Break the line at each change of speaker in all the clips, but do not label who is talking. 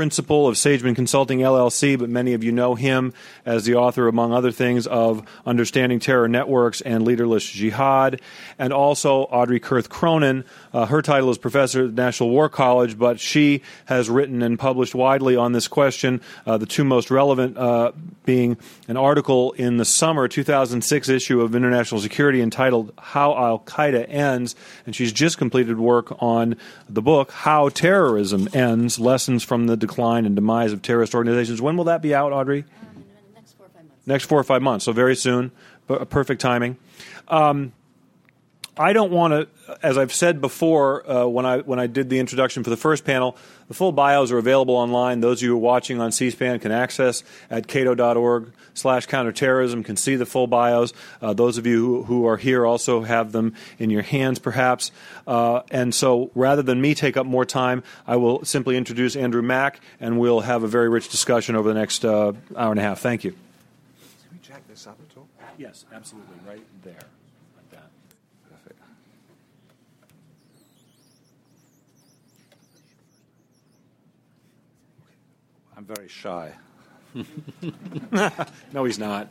principal of Sageman Consulting LLC, but many of you know him as the author, among other things, of Understanding Terror Networks and Leaderless Jihad, and also Audrey Kurth Cronin. Uh, her title is Professor at the National War College, but she has written and published widely on this question. Uh, the two most relevant uh, being an article in the summer 2006 issue of International Security entitled How Al Qaeda Ends, and she's just completed work on the book How Terrorism Ends Lessons from the Decline and Demise of Terrorist Organizations. When will that be out, Audrey?
Um, next four or five months.
Next four or five months, so very soon. But perfect timing. Um, I don't want to, as I've said before uh, when I when I did the introduction for the first panel, the full bios are available online. Those of you who are watching on C-SPAN can access at cato.org slash counterterrorism, can see the full bios. Uh, those of you who, who, are here also have them in your hands, perhaps. Uh, and so rather than me take up more time, I will simply introduce Andrew Mack, and we'll have a very rich discussion over the next uh, hour and a half. Thank you.
Can we jack this up at all?
Yes, absolutely. Right there.
Very shy.
no, he's not.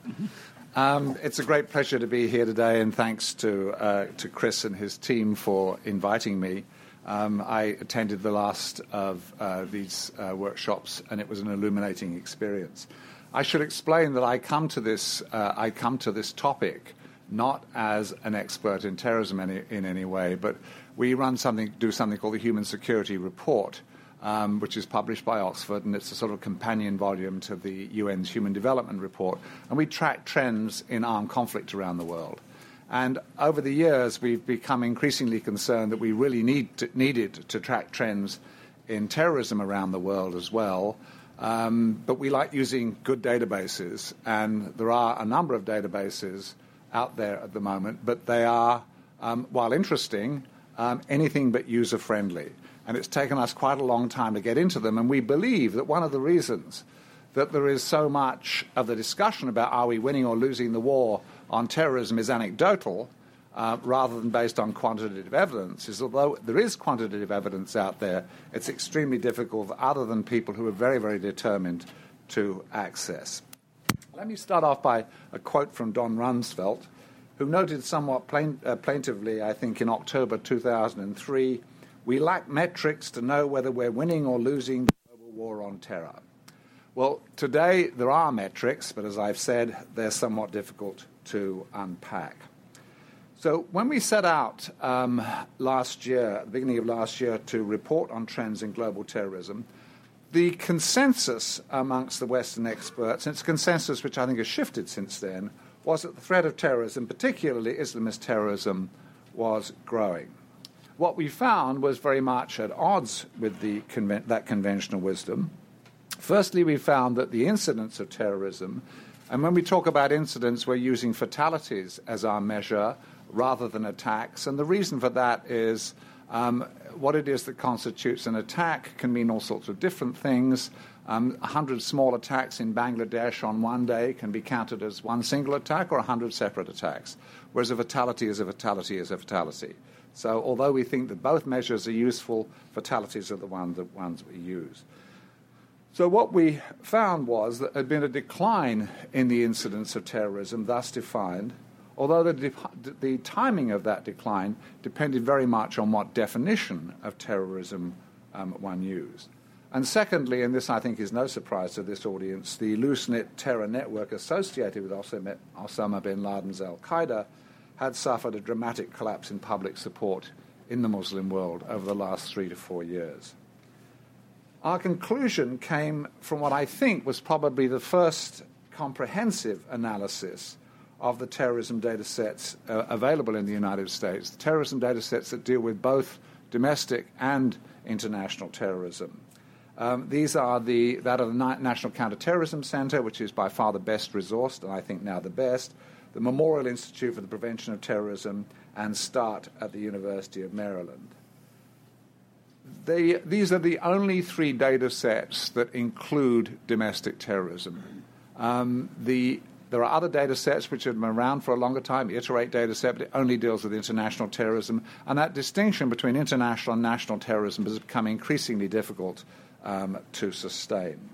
Um, it's a great pleasure to be here today, and thanks to uh, to Chris and his team for inviting me. Um, I attended the last of uh, these uh, workshops, and it was an illuminating experience. I should explain that I come to this uh, I come to this topic not as an expert in terrorism any, in any way, but we run something do something called the Human Security Report um, which is published by Oxford, and it's a sort of companion volume to the UN's Human Development Report. And we track trends in armed conflict around the world. And over the years, we've become increasingly concerned that we really need to, needed to track trends in terrorism around the world as well. Um, but we like using good databases, and there are a number of databases out there at the moment, but they are, um, while interesting, um, anything but user friendly and it's taken us quite a long time to get into them. And we believe that one of the reasons that there is so much of the discussion about are we winning or losing the war on terrorism is anecdotal uh, rather than based on quantitative evidence is although there is quantitative evidence out there, it's extremely difficult other than people who are very, very determined to access. Let me start off by a quote from Don Rumsfeld, who noted somewhat plain, uh, plaintively, I think, in October 2003 we lack metrics to know whether we're winning or losing the global war on terror. Well, today there are metrics, but as I've said, they're somewhat difficult to unpack. So, when we set out um, last year, at the beginning of last year, to report on trends in global terrorism, the consensus amongst the Western experts, and it's a consensus which I think has shifted since then, was that the threat of terrorism, particularly Islamist terrorism, was growing what we found was very much at odds with the, that conventional wisdom. Firstly, we found that the incidence of terrorism, and when we talk about incidents, we're using fatalities as our measure rather than attacks. And the reason for that is um, what it is that constitutes an attack can mean all sorts of different things. Um, 100 small attacks in Bangladesh on one day can be counted as one single attack or a 100 separate attacks, whereas a fatality is a fatality is a fatality. So, although we think that both measures are useful, fatalities are the one, the ones we use. So, what we found was that there had been a decline in the incidence of terrorism, thus defined, although the, de- the timing of that decline depended very much on what definition of terrorism um, one used. And secondly, and this I think is no surprise to this audience, the loose knit terror network associated with Osama bin Laden's Al Qaeda had suffered a dramatic collapse in public support in the Muslim world over the last three to four years. Our conclusion came from what I think was probably the first comprehensive analysis of the terrorism data sets uh, available in the United States, the terrorism data sets that deal with both domestic and international terrorism. Um, these are the that of the National Counterterrorism Center, which is by far the best resourced, and I think now the best the Memorial Institute for the Prevention of Terrorism, and START at the University of Maryland. They, these are the only three data sets that include domestic terrorism. Um, the, there are other data sets which have been around for a longer time. The ITERATE data set, but it only deals with international terrorism. And that distinction between international and national terrorism has become increasingly difficult um, to sustain.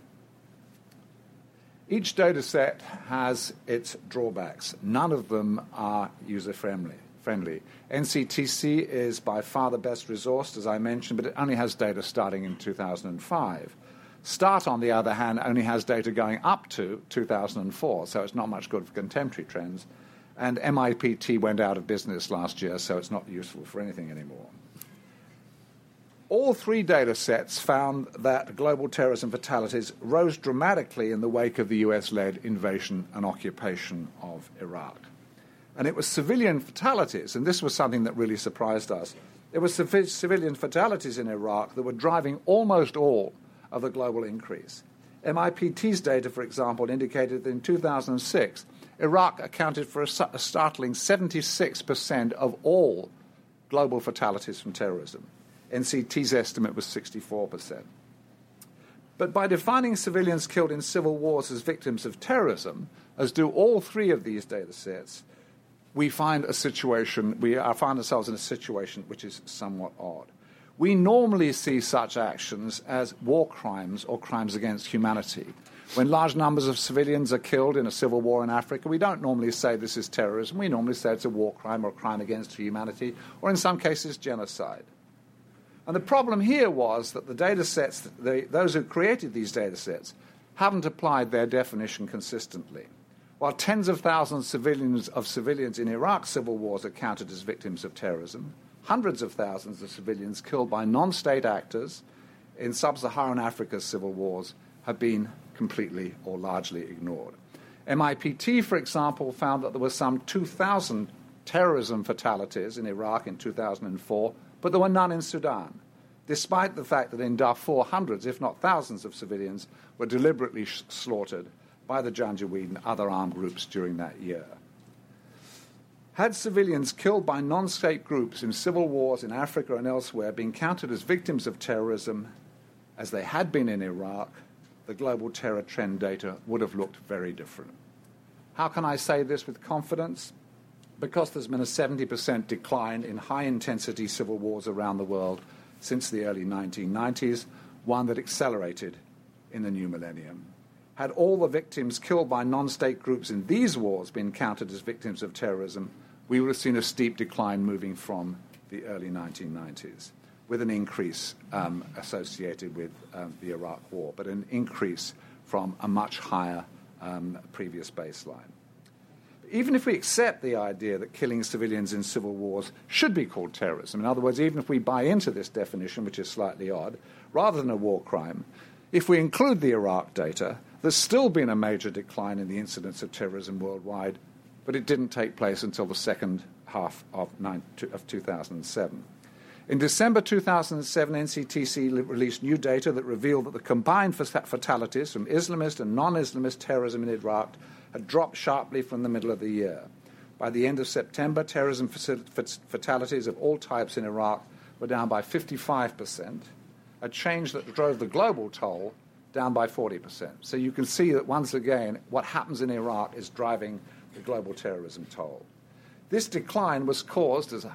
Each data set has its drawbacks. None of them are user friendly. Friendly. NCTC is by far the best resourced, as I mentioned, but it only has data starting in 2005. START, on the other hand, only has data going up to 2004, so it's not much good for contemporary trends. And MIPT went out of business last year, so it's not useful for anything anymore. All three data sets found that global terrorism fatalities rose dramatically in the wake of the US led invasion and occupation of Iraq. And it was civilian fatalities, and this was something that really surprised us. It was civilian fatalities in Iraq that were driving almost all of the global increase. MIPT's data, for example, indicated that in 2006, Iraq accounted for a, a startling 76% of all global fatalities from terrorism. NCT's estimate was 64%. But by defining civilians killed in civil wars as victims of terrorism, as do all three of these data sets, we find a situation, we uh, find ourselves in a situation which is somewhat odd. We normally see such actions as war crimes or crimes against humanity. When large numbers of civilians are killed in a civil war in Africa, we don't normally say this is terrorism. We normally say it's a war crime or a crime against humanity, or in some cases, genocide. And the problem here was that the data sets, the, those who created these data sets, haven't applied their definition consistently. While tens of thousands civilians, of civilians in Iraq's civil wars are counted as victims of terrorism, hundreds of thousands of civilians killed by non state actors in sub Saharan Africa's civil wars have been completely or largely ignored. MIPT, for example, found that there were some 2,000 terrorism fatalities in Iraq in 2004, but there were none in Sudan, despite the fact that in Darfur, hundreds, if not thousands, of civilians were deliberately sh- slaughtered by the Janjaweed and other armed groups during that year. Had civilians killed by non state groups in civil wars in Africa and elsewhere been counted as victims of terrorism, as they had been in Iraq, the global terror trend data would have looked very different. How can I say this with confidence? Because there's been a 70% decline in high intensity civil wars around the world since the early 1990s, one that accelerated in the new millennium. Had all the victims killed by non state groups in these wars been counted as victims of terrorism, we would have seen a steep decline moving from the early 1990s, with an increase um, associated with um, the Iraq War, but an increase from a much higher um, previous baseline. Even if we accept the idea that killing civilians in civil wars should be called terrorism, in other words, even if we buy into this definition, which is slightly odd, rather than a war crime, if we include the Iraq data, there's still been a major decline in the incidence of terrorism worldwide, but it didn't take place until the second half of, nine, of 2007. In December 2007, NCTC released new data that revealed that the combined fatalities from Islamist and non Islamist terrorism in Iraq had dropped sharply from the middle of the year. By the end of September, terrorism fatalities of all types in Iraq were down by 55%, a change that drove the global toll down by 40%. So you can see that once again, what happens in Iraq is driving the global terrorism toll. This decline was caused, as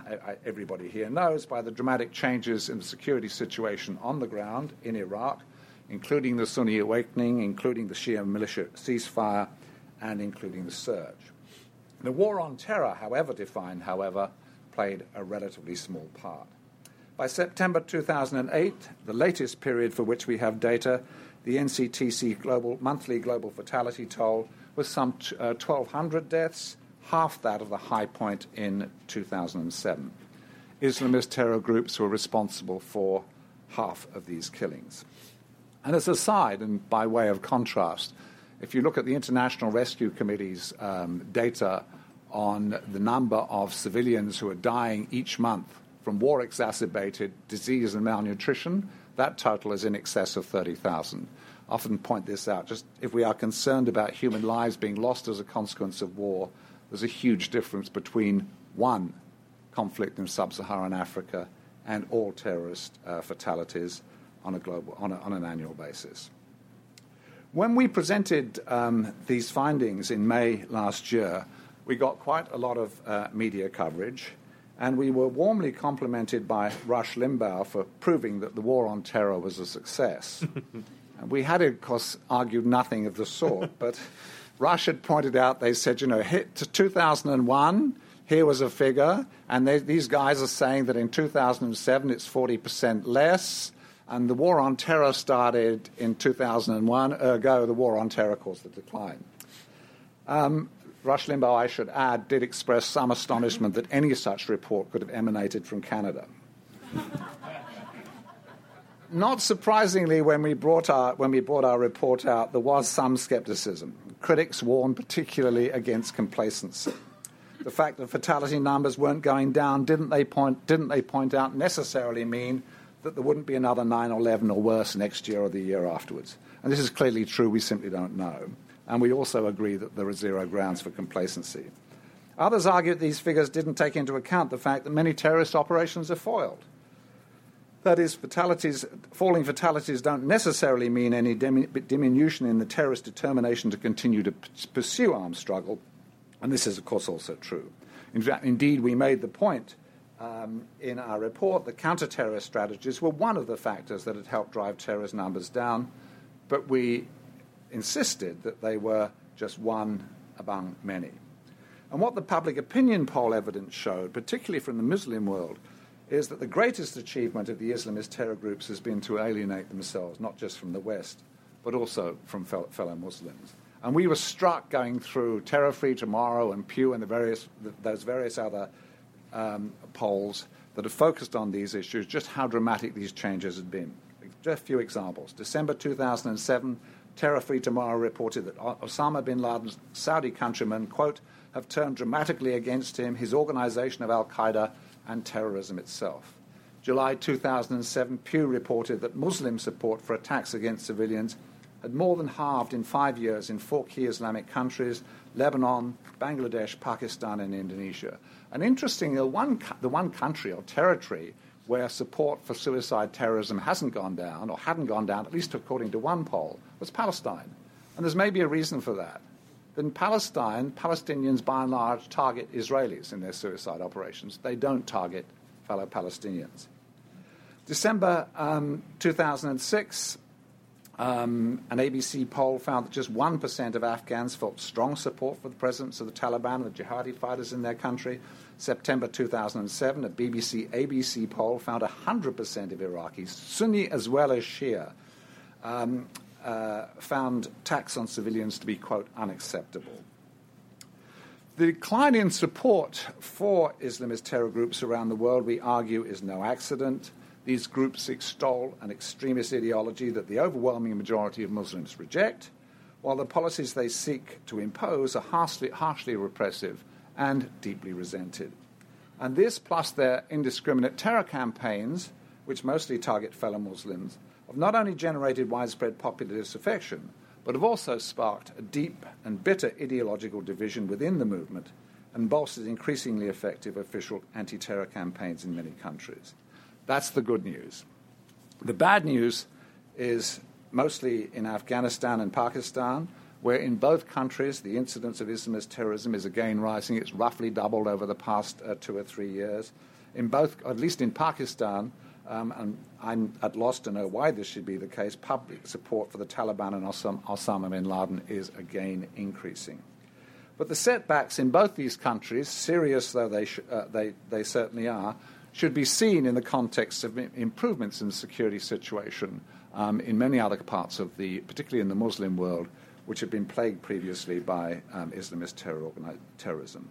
everybody here knows, by the dramatic changes in the security situation on the ground in Iraq, including the Sunni awakening, including the Shia militia ceasefire, and including the surge. The war on terror, however defined, however, played a relatively small part. By September 2008, the latest period for which we have data, the NCTC global, monthly global fatality toll was some uh, 1,200 deaths, half that of the high point in 2007. Islamist terror groups were responsible for half of these killings. And as a side, and by way of contrast, if you look at the International Rescue Committee's um, data on the number of civilians who are dying each month from war exacerbated disease and malnutrition, that total is in excess of 30,000. Often point this out. Just if we are concerned about human lives being lost as a consequence of war, there's a huge difference between one conflict in sub-Saharan Africa and all terrorist uh, fatalities on a global on, a, on, an annual basis. When we presented um, these findings in May last year, we got quite a lot of uh, media coverage And we were warmly complimented by Rush Limbaugh for proving that the war on terror was a success. and we had, of course, argued nothing of the sort, but Rush had pointed out, they said, you know, hit to 2001, here was a figure, and they, these guys are saying that in 2007 it's 40% less, and the war on terror started in 2001, ergo, the war on terror caused the decline. Um, Rush Limbaugh, I should add, did express some astonishment that any such report could have emanated from Canada. Not surprisingly, when we, brought our, when we brought our report out, there was some skepticism. Critics warned particularly against complacency. The fact that fatality numbers weren't going down, didn't they point, didn't they point out, necessarily mean that there wouldn't be another 9 11 or worse next year or the year afterwards. And this is clearly true, we simply don't know and we also agree that there are zero grounds for complacency. Others argue that these figures didn't take into account the fact that many terrorist operations are foiled. That is, fatalities, falling fatalities don't necessarily mean any diminution in the terrorist determination to continue to p- pursue armed struggle, and this is, of course, also true. In fact, indeed, we made the point um, in our report that counter-terrorist strategies were one of the factors that had helped drive terrorist numbers down, but we insisted that they were just one among many. And what the public opinion poll evidence showed, particularly from the Muslim world, is that the greatest achievement of the Islamist terror groups has been to alienate themselves, not just from the West, but also from fellow Muslims. And we were struck going through Terror Free Tomorrow and Pew and the various, those various other um, polls that have focused on these issues, just how dramatic these changes had been. Just a few examples. December 2007, Terror Free Tomorrow reported that Osama bin Laden's Saudi countrymen, quote, have turned dramatically against him, his organization of Al Qaeda, and terrorism itself. July 2007, Pew reported that Muslim support for attacks against civilians had more than halved in five years in four key Islamic countries Lebanon, Bangladesh, Pakistan, and Indonesia. And interestingly, the one, the one country or territory where support for suicide terrorism hasn't gone down, or hadn't gone down, at least according to one poll, was Palestine. And there's maybe a reason for that. In Palestine, Palestinians by and large target Israelis in their suicide operations. They don't target fellow Palestinians. December um, 2006, um, an ABC poll found that just 1% of Afghans felt strong support for the presence of the Taliban and the jihadi fighters in their country. September 2007, a BBC ABC poll found 100% of Iraqis, Sunni as well as Shia, um, uh, found attacks on civilians to be, quote, unacceptable. The decline in support for Islamist terror groups around the world, we argue, is no accident. These groups extol an extremist ideology that the overwhelming majority of Muslims reject, while the policies they seek to impose are harshly, harshly repressive and deeply resented. And this, plus their indiscriminate terror campaigns, which mostly target fellow Muslims, have not only generated widespread popular disaffection, but have also sparked a deep and bitter ideological division within the movement and bolstered increasingly effective official anti terror campaigns in many countries. That's the good news. The bad news is mostly in Afghanistan and Pakistan, where in both countries the incidence of Islamist terrorism is again rising. It's roughly doubled over the past uh, two or three years. In both, at least in Pakistan, um, and I'm at loss to know why this should be the case, public support for the Taliban and Osama, Osama bin Laden is again increasing. But the setbacks in both these countries, serious though they, sh- uh, they, they certainly are, should be seen in the context of improvements in the security situation um, in many other parts of the, particularly in the Muslim world, which had been plagued previously by um, Islamist terror terrorism.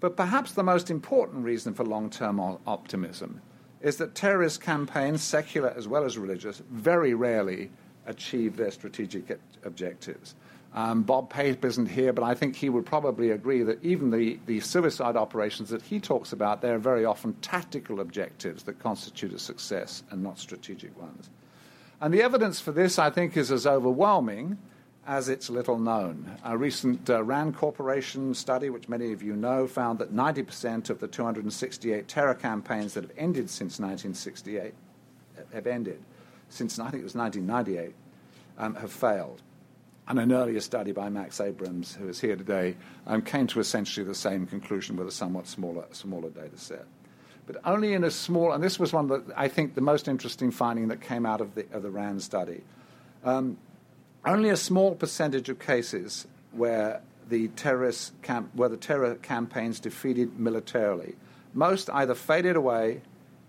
But perhaps the most important reason for long term optimism is that terrorist campaigns, secular as well as religious, very rarely achieve their strategic objectives. Um, Bob Pape isn't here, but I think he would probably agree that even the, the suicide operations that he talks about, they're very often tactical objectives that constitute a success and not strategic ones. And the evidence for this, I think, is as overwhelming as it's little known. A recent uh, RAND Corporation study, which many of you know, found that 90% of the 268 terror campaigns that have ended since 1968 have ended since I think it was 1998 um, have failed. And an earlier study by Max Abrams, who is here today, um, came to essentially the same conclusion with a somewhat smaller, smaller data set. but only in a small, and this was one that I think the most interesting finding that came out of the, of the RAND study. Um, only a small percentage of cases where the terrorist camp, where the terror campaigns defeated militarily. Most either faded away,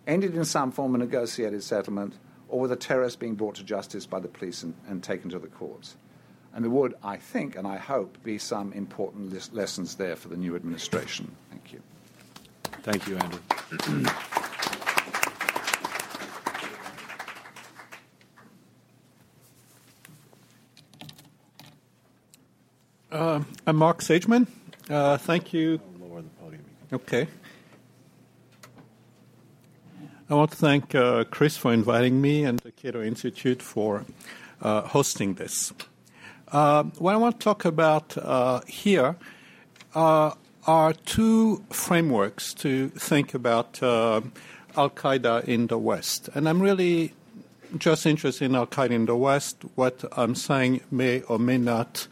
ended in some form of negotiated settlement, or with the terrorists being brought to justice by the police and, and taken to the courts. And there would, I think, and I hope, be some important lessons there for the new administration. Thank you.
Thank you, Andrew.
Uh, I'm Mark Sageman. Uh, thank you. Okay. I want to thank uh, Chris for inviting me and the Cato Institute for uh, hosting this. Uh, what I want to talk about uh, here are two frameworks to think about Al Qaeda in the West. And I'm really just interested in Al Qaeda in the West. What I'm saying may or may not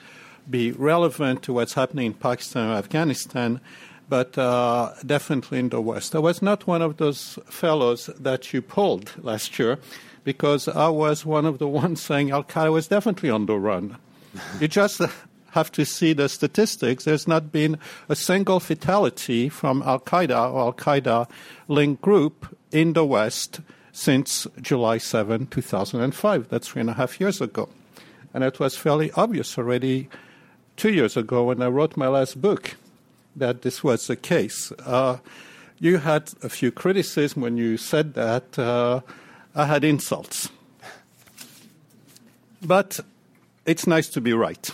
be relevant to what's happening in Pakistan or Afghanistan, but uh, definitely in the West. I was not one of those fellows that you pulled last year because I was one of the ones saying Al Qaeda was definitely on the run. you just have to see the statistics. There's not been a single fatality from Al Qaeda or Al Qaeda linked group in the West since July 7, 2005. That's three and a half years ago. And it was fairly obvious already two years ago when I wrote my last book that this was the case. Uh, you had a few criticisms when you said that. Uh, I had insults. But it's nice to be right.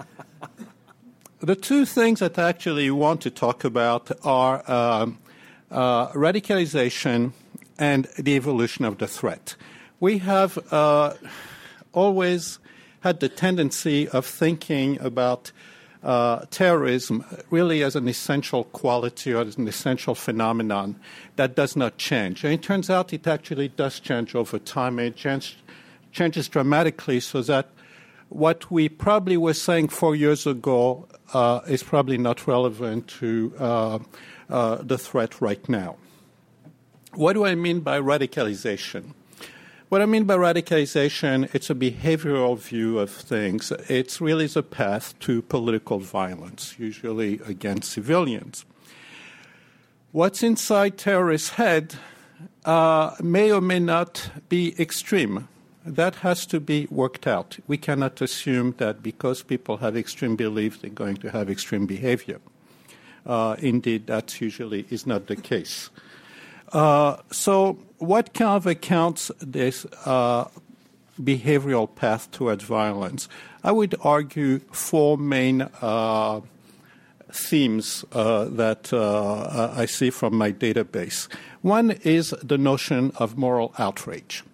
the two things that I actually want to talk about are um, uh, radicalization and the evolution of the threat. We have uh, always had the tendency of thinking about uh, terrorism really as an essential quality or as an essential phenomenon that does not change. And it turns out it actually does change over time. It change, changes dramatically so that what we probably were saying four years ago uh, is probably not relevant to uh, uh the threat right now. What do I mean by radicalization? What I mean by radicalization, it's a behavioral view of things. It's really the path to political violence, usually against civilians. What's inside terrorists' head uh, may or may not be extreme. That has to be worked out. We cannot assume that because people have extreme beliefs, they're going to have extreme behavior. Uh, indeed, that usually is not the case. Uh, so, what kind of accounts this uh, behavioral path towards violence? I would argue four main uh, themes uh, that uh, I see from my database. One is the notion of moral outrage.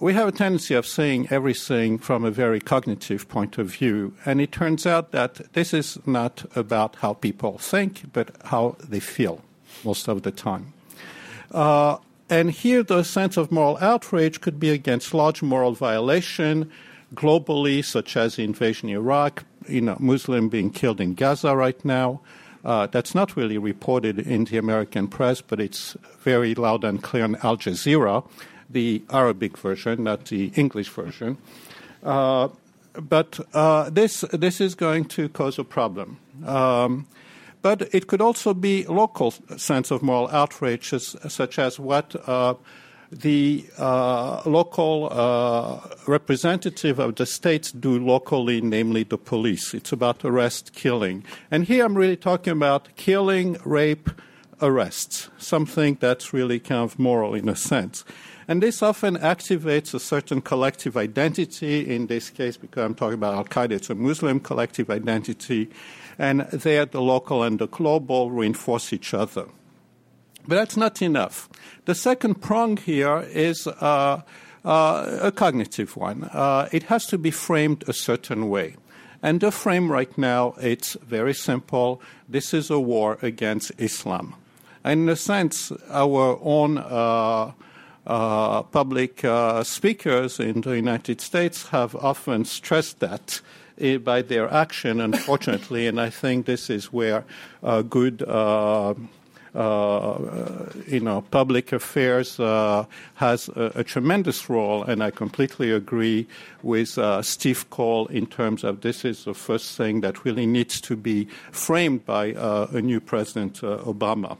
We have a tendency of seeing everything from a very cognitive point of view, and it turns out that this is not about how people think, but how they feel most of the time. Uh, and here, the sense of moral outrage could be against large moral violation globally, such as the invasion in Iraq, you know, Muslim being killed in Gaza right now. Uh, that's not really reported in the American press, but it's very loud and clear on Al Jazeera, the Arabic version, not the English version. Uh, but uh, this this is going to cause a problem. Um, but it could also be local sense of moral outrage, such as what uh, the uh, local uh, representative of the states do locally, namely the police. It's about arrest, killing. And here I'm really talking about killing, rape, arrests, something that's really kind of moral in a sense. And this often activates a certain collective identity. In this case, because I'm talking about Al Qaeda, it's a Muslim collective identity and there the local and the global reinforce each other. But that's not enough. The second prong here is uh, uh, a cognitive one. Uh, it has to be framed a certain way. And the frame right now, it's very simple. This is a war against Islam. And in a sense, our own uh, uh, public uh, speakers in the United States have often stressed that by their action, unfortunately, and I think this is where uh, good uh, uh, you know, public affairs uh, has a, a, tremendous role, and I completely agree with uh, Steve Coll in terms of this is the first thing that really needs to be framed by uh, a new President uh, Obama.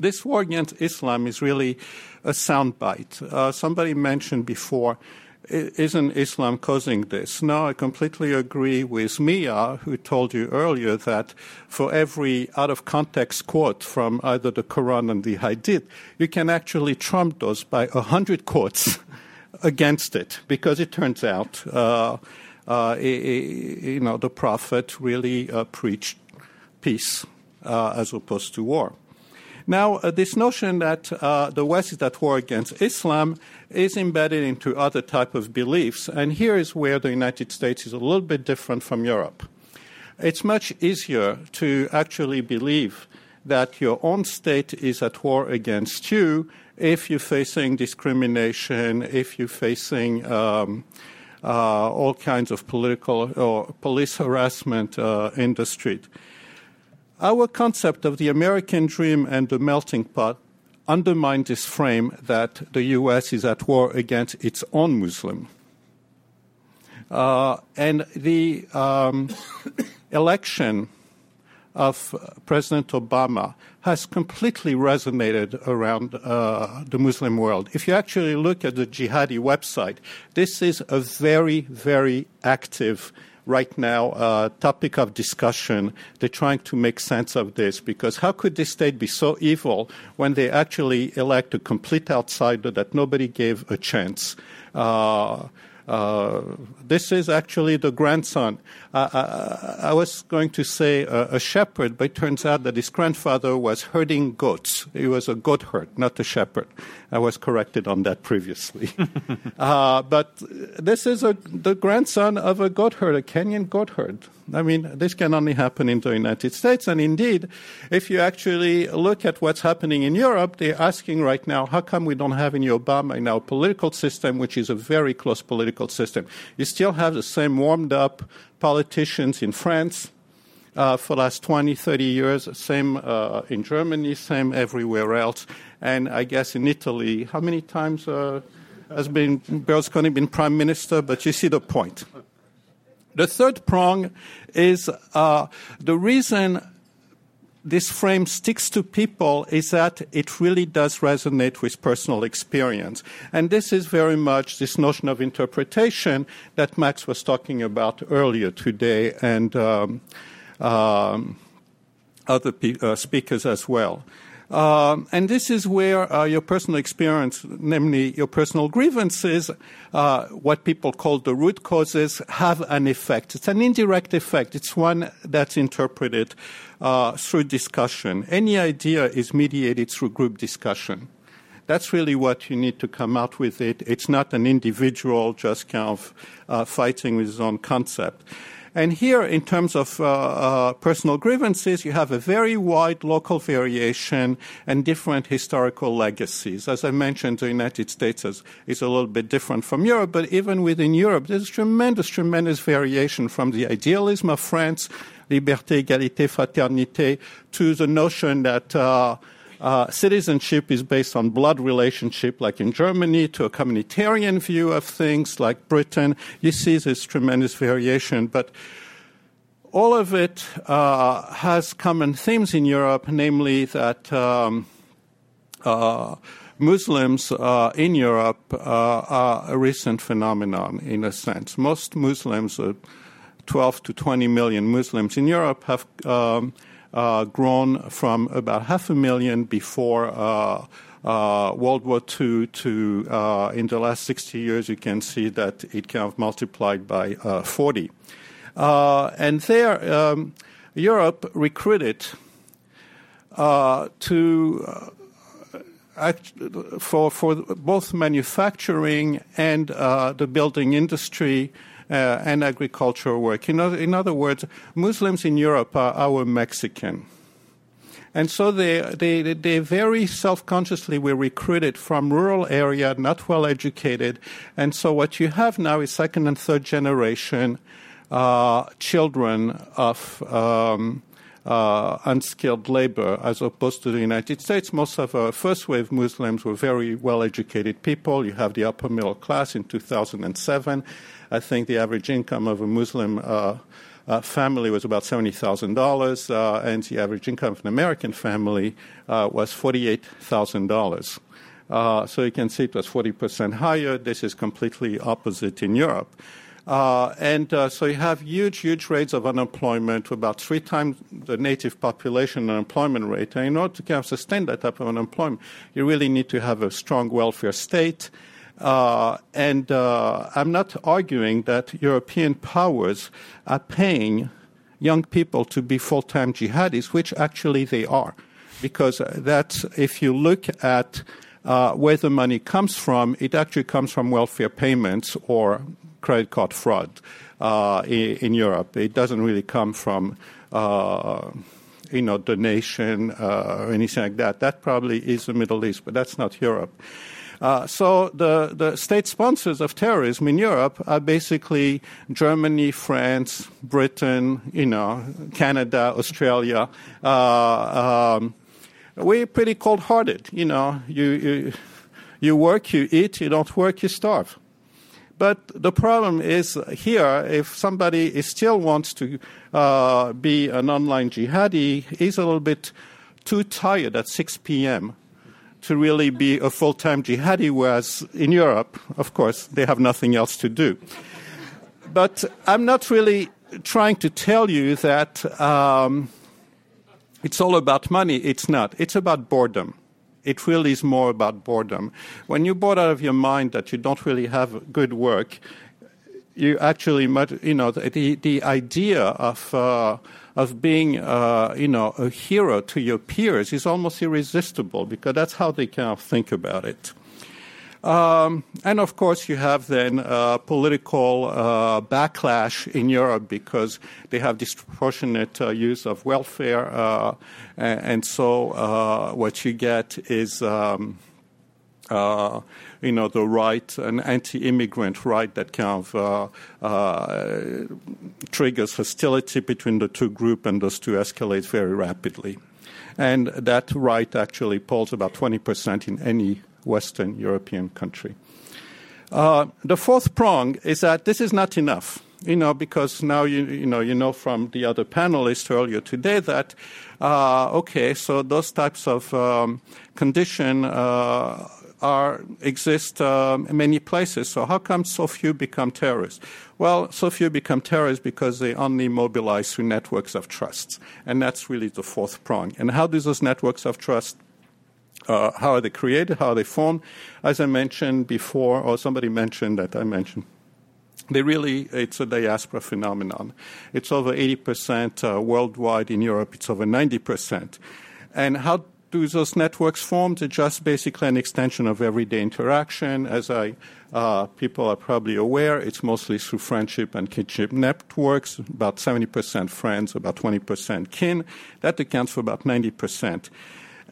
This war against Islam is really a soundbite. Uh, somebody mentioned before isn't Islam causing this? No, I completely agree with Mia, who told you earlier that for every out of context quote from either the Quran and the Hadith, you can actually trump those by a hundred quotes against it, because it turns out, uh, uh, you know, the Prophet really uh, preached peace uh, as opposed to war. Now, uh, this notion that uh, the West is at war against Islam is embedded into other type of beliefs, and here is where the United States is a little bit different from Europe. It's much easier to actually believe that your own state is at war against you if you're facing discrimination, if you're facing um, uh, all kinds of political or police harassment uh, in the street. Our concept of the American dream and the melting pot undermine this frame that the US is at war against its own Muslim. Uh, and the um, election of President Obama has completely resonated around uh, the Muslim world. If you actually look at the jihadi website, this is a very, very active right now a topic of discussion. They're trying to make sense of this because how could this state be so evil when they actually elect a complete outsider that nobody gave a chance? Uh, uh, this is actually the grandson. Uh, I, uh, I, was going to say a, a, shepherd, but it turns out that his grandfather was herding goats. He was a goat herd, not a shepherd. I was corrected on that previously. uh, but this is a, the grandson of a goat herd, a Kenyan goat herd. I mean, this can only happen in the United States. And indeed, if you actually look at what's happening in Europe, they're asking right now, how come we don't have any Obama in our political system, which is a very close political system? You still have the same warmed up politicians in France, uh, for the last 20, 30 years, same uh, in Germany, same everywhere else. And I guess in Italy, how many times uh, has been Berlusconi been prime minister? But you see the point. The third prong is uh, the reason this frame sticks to people is that it really does resonate with personal experience. And this is very much this notion of interpretation that Max was talking about earlier today and um, um, other pe- uh, speakers as well. Um, and this is where uh, your personal experience, namely your personal grievances, uh, what people call the root causes, have an effect. It's an indirect effect. It's one that's interpreted uh, through discussion. Any idea is mediated through group discussion. That's really what you need to come out with it. It's not an individual just kind of uh, fighting with his own concept. And here, in terms of uh, uh, personal grievances, you have a very wide local variation and different historical legacies. As I mentioned, the United States is, is, a little bit different from Europe, but even within Europe, there's tremendous, tremendous variation from the idealism of France, liberté, égalité, fraternité, to the notion that uh, uh, citizenship is based on blood relationship, like in Germany, to a communitarian view of things, like Britain. You see this tremendous variation, but all of it uh, has common themes in Europe, namely that um, uh, Muslims uh, in Europe uh, are a recent phenomenon, in a sense. Most Muslims, 12 to 20 million Muslims in Europe, have um, uh, grown from about half a million before uh, uh, World War II to uh, in the last 60 years, you can see that it kind of multiplied by uh, 40. Uh, and there, um, Europe recruited to for for both manufacturing and the building industry uh, and agricultural work. In other, in other words, Muslims in Europe are our Mexican. And so they, they, they very self-consciously were recruited from rural area, not well educated. And so what you have now is second and third generation uh, children of um, uh, unskilled labor as opposed to the United States. Most of our first wave Muslims were very well educated people. You have the upper middle class in 2007. I think the average income of a Muslim uh, uh, family was about $70,000, uh, and the average income of an American family uh, was $48,000. Uh, so you can see it was 40% higher. This is completely opposite in Europe. Uh, and uh, so you have huge, huge rates of unemployment, about three times the native population unemployment rate. And in order to kind of sustain that type of unemployment, you really need to have a strong welfare state. Uh, and uh, I'm not arguing that European powers are paying young people to be full time jihadis, which actually they are. Because that's, if you look at uh, where the money comes from, it actually comes from welfare payments or credit card fraud uh, in, in, Europe. It doesn't really come from uh, you know donation uh, or anything like that. That probably is the Middle East, but that's not Europe. Uh, so the, the state sponsors of terrorism in Europe are basically Germany, France, Britain, you know, Canada, Australia. Uh, um, we're pretty cold-hearted. You know, you, you you work, you eat. You don't work, you starve. But the problem is here, if somebody still wants to uh, be an online jihadi, he's a little bit too tired at 6 p.m to really be a full time jihadi, whereas in Europe, of course, they have nothing else to do. But I'm not really trying to tell you that um, it's all about money. It's not. It's about boredom. It really is more about boredom. When you're bored out of your mind that you don't really have good work, you actually, you know, the, the idea of uh, of being, uh, you know, a hero to your peers is almost irresistible because that's how they kind of think about it. Um, and of course, you have then uh, political uh, backlash in Europe because they have disproportionate uh, use of welfare, uh, and, and, so uh, what you get is. Um, uh, you know, the right, an anti-immigrant right that kind of uh, uh, triggers hostility between the two groups, and those two escalate very rapidly. And that right actually polls about 20% in any Western European country. Uh, the fourth prong is that this is not enough you know, because now you, you know you know from the other panelists earlier today that uh, okay, so those types of um, condition uh, are exist uh, in many places. So how come so few become terrorists? Well, so few become terrorists because they only mobilize through networks of trust, and that's really the fourth prong. And how do those networks of trust uh, how are they created? How are they formed? As I mentioned before, or somebody mentioned that I mentioned, they really, it's a diaspora phenomenon. It's over 80% uh, worldwide. In Europe, it's over 90%. And how do those networks form? They're just basically an extension of everyday interaction. As I, uh, people are probably aware, it's mostly through friendship and kinship networks, about 70% friends, about 20% kin. That accounts for about 90%.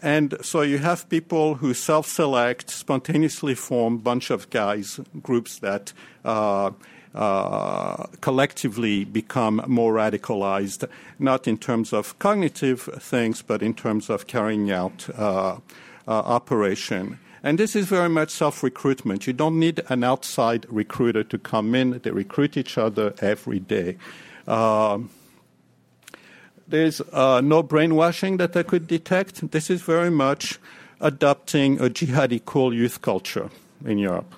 And so you have people who self select, spontaneously form bunch of guys, groups that uh, uh, collectively become more radicalized, not in terms of cognitive things, but in terms of carrying out uh, uh, operation. And this is very much self recruitment. You don't need an outside recruiter to come in, they recruit each other every day. Um, there's uh, no brainwashing that I could detect. This is very much adopting a jihadi cool youth culture in Europe.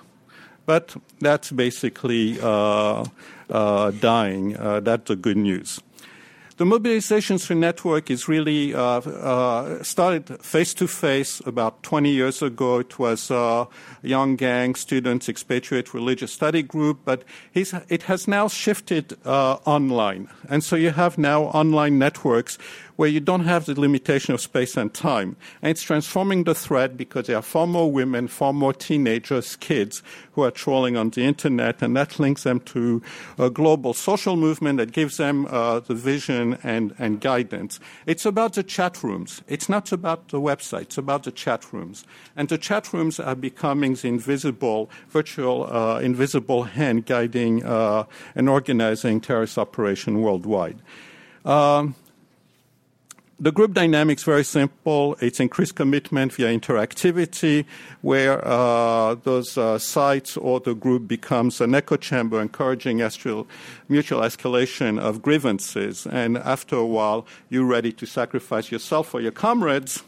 But that's basically uh, uh, dying. Uh, that's the good news. The mobilization through network is really uh, uh, started face to face about 20 years ago. It was a young gang, students, expatriate religious study group, but it has now shifted uh, online. And so you have now online networks where you don't have the limitation of space and time. And it's transforming the threat because there are far more women, far more teenagers, kids who are trolling on the internet, and that links them to a global social movement that gives them uh, the vision and, and guidance. It's about the chat rooms. It's not about the website. It's about the chat rooms. And the chat rooms are becoming the invisible, virtual, uh, invisible hand guiding uh, and organizing terrorist operation worldwide. Um, the group dynamics very simple. It's increased commitment via interactivity, where uh, those uh, sites or the group becomes an echo chamber, encouraging mutual escalation of grievances. And after a while, you're ready to sacrifice yourself for your comrades.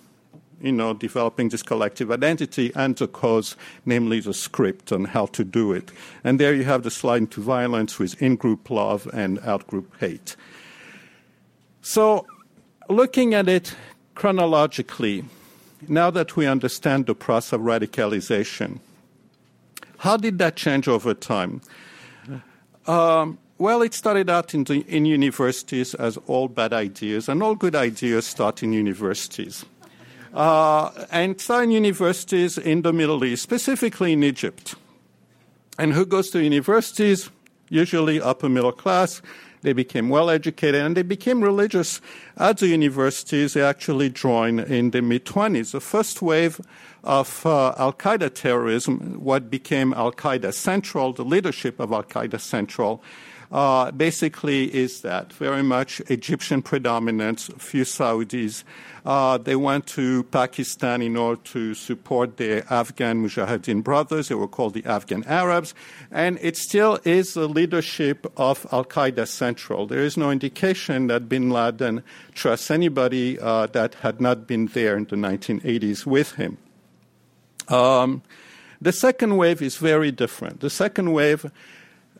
You know, developing this collective identity and the cause, namely the script on how to do it. And there you have the slide into violence with in-group love and out-group hate. So looking at it chronologically, now that we understand the process of radicalization, how did that change over time? Um, well, it started out in, the, in, universities as all bad ideas, and all good ideas start in universities. Uh, and start in universities in the Middle East, specifically in Egypt. And who goes to universities? Usually upper middle class, they became well educated and they became religious at the universities. They actually joined in the mid 20s. The first wave of uh, Al Qaeda terrorism, what became Al Qaeda Central, the leadership of Al Qaeda Central, uh, basically is that very much Egyptian predominance, few Saudis. Uh, they went to Pakistan in order to support their Afghan Mujahideen brothers. They were called the Afghan Arabs. And it still is the leadership of Al Qaeda Central. There is no indication that bin Laden trusts anybody uh, that had not been there in the 1980s with him. Um, the second wave is very different. The second wave,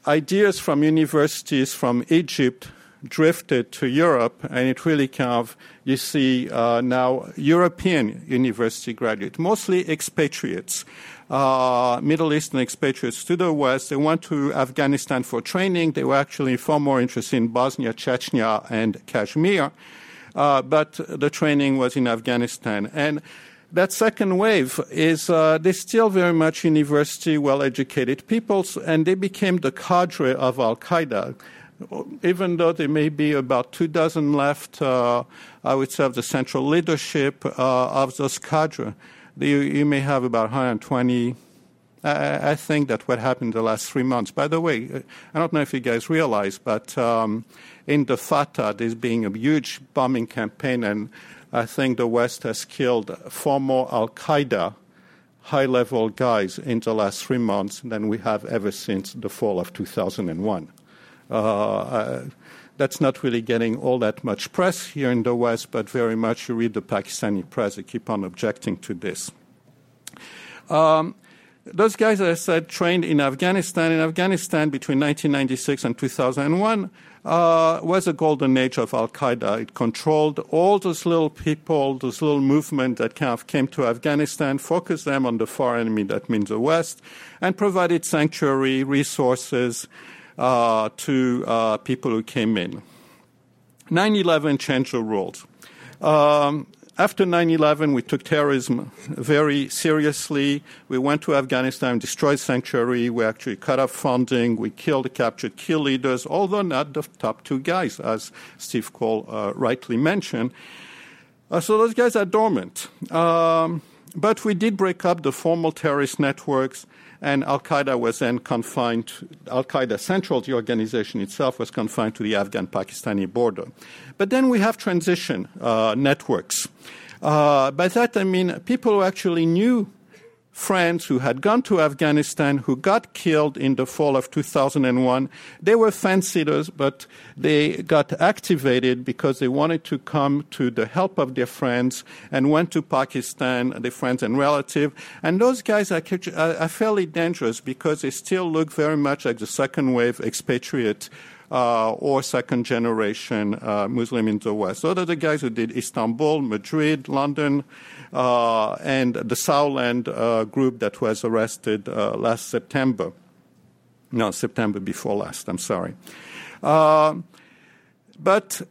ideas from universities from Egypt drifted to Europe, and it really kind of, you see uh, now European university graduates, mostly expatriates, uh, Middle Eastern expatriates to the West. They went to Afghanistan for training. They were actually far more interested in Bosnia, Chechnya, and Kashmir, uh, but the training was in Afghanistan. And that second wave is uh, they're still very much university well educated people and they became the cadre of al qaeda even though there may be about two dozen left, uh, I would say, of the central leadership uh, of those cadre, you, you, may have about 120. I, I, think that what happened the last three months. By the way, I don't know if you guys realize, but um, in the FATA, there's being a huge bombing campaign, and I think the West has killed far more Al Qaeda high level guys in the last three months than we have ever since the fall of 2001. Uh, uh, that's not really getting all that much press here in the West, but very much you read the Pakistani press, they keep on objecting to this. Um, those guys, as I said, trained in Afghanistan. In Afghanistan, between 1996 and 2001, uh, was a golden age of Al Qaeda. It controlled all those little people, those little movement that kind of came to Afghanistan, focused them on the far enemy, that means the West, and provided sanctuary, resources, uh, to uh, people who came in. 9 11 changed the rules. Um, after 9 11, we took terrorism very seriously. We went to Afghanistan, destroyed sanctuary. We actually cut off funding. We killed, captured key leaders, although not the top two guys, as Steve Coll uh, rightly mentioned. Uh, so those guys are dormant. Um, but we did break up the formal terrorist networks and Al Qaeda was then confined, Al Qaeda Central, the organization itself, was confined to the Afghan Pakistani border. But then we have transition uh, networks. Uh, by that I mean people who actually knew friends who had gone to Afghanistan who got killed in the fall of 2001. They were fence sitters, but they got activated because they wanted to come to the help of their friends and went to Pakistan, their friends and relatives. And those guys are, are fairly dangerous because they still look very much like the second wave expatriate uh, or second generation uh, Muslim in the West. Those are the guys who did Istanbul, Madrid, London, and the Sauerland uh, group that was arrested uh, last September. No, September before last, I'm sorry. Uh, but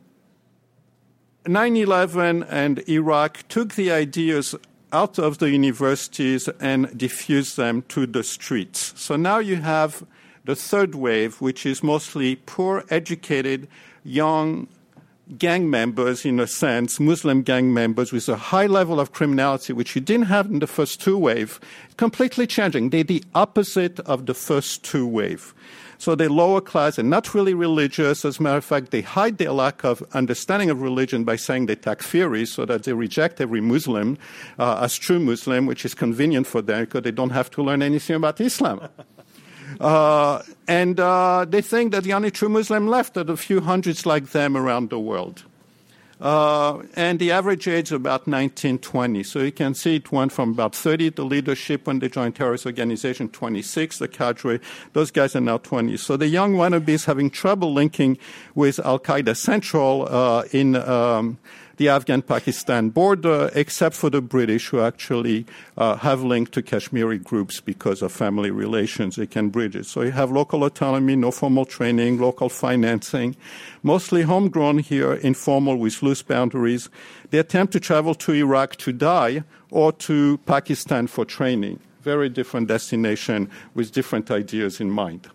9 11 and Iraq took the ideas out of the universities and diffused them to the streets. So now you have the third wave, which is mostly poor, educated, young gang members, in a sense, Muslim gang members with a high level of criminality, which you didn't have in the first two wave, completely changing. They're the opposite of the first two wave. So they're lower class and not really religious. As a matter of fact, they hide their lack of understanding of religion by saying they takfiri, so that they reject every Muslim uh, as true Muslim, which is convenient for them because they don't have to learn anything about Islam. Uh, and uh, they think that the only true Muslim left are the few hundreds like them around the world. Uh, and the average age is about 19, 20. So you can see it went from about 30, the leadership when they joined terrorist organization, 26, the cadre. Those guys are now 20. So the young wannabes having trouble linking with Al Qaeda Central uh, in um, the Afghan Pakistan border, except for the British, who actually uh, have linked to Kashmiri groups because of family relations. They can bridge it. So you have local autonomy, no formal training, local financing, mostly homegrown here, informal with loose boundaries. They attempt to travel to Iraq to die or to Pakistan for training. Very different destination with different ideas in mind.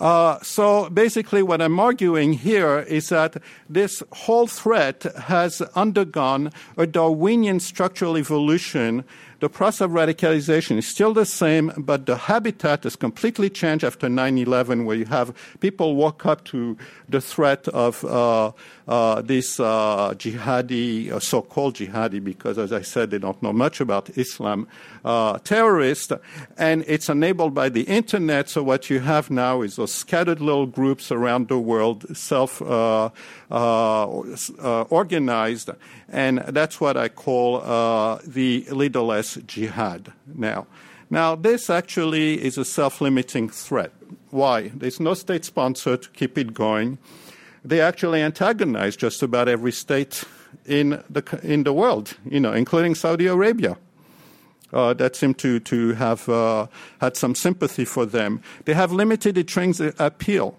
Uh, so basically, what I'm arguing here is that this whole threat has undergone a Darwinian structural evolution the process of radicalization is still the same, but the habitat has completely changed after 9 11, where you have people walk up to the threat of uh, uh, this uh, jihadi, uh, so called jihadi, because as I said, they don't know much about Islam, uh, terrorist, and it's enabled by the internet. So what you have now is those scattered little groups around the world, self organized, and that's what I call the leaderless jihad now. Now, this actually is a self limiting threat. Why? There's no state sponsor to keep it going. They actually antagonize just about every state in the, in the world, you know, including Saudi Arabia. Uh, that seem to, to have uh, had some sympathy for them. They have limited appeal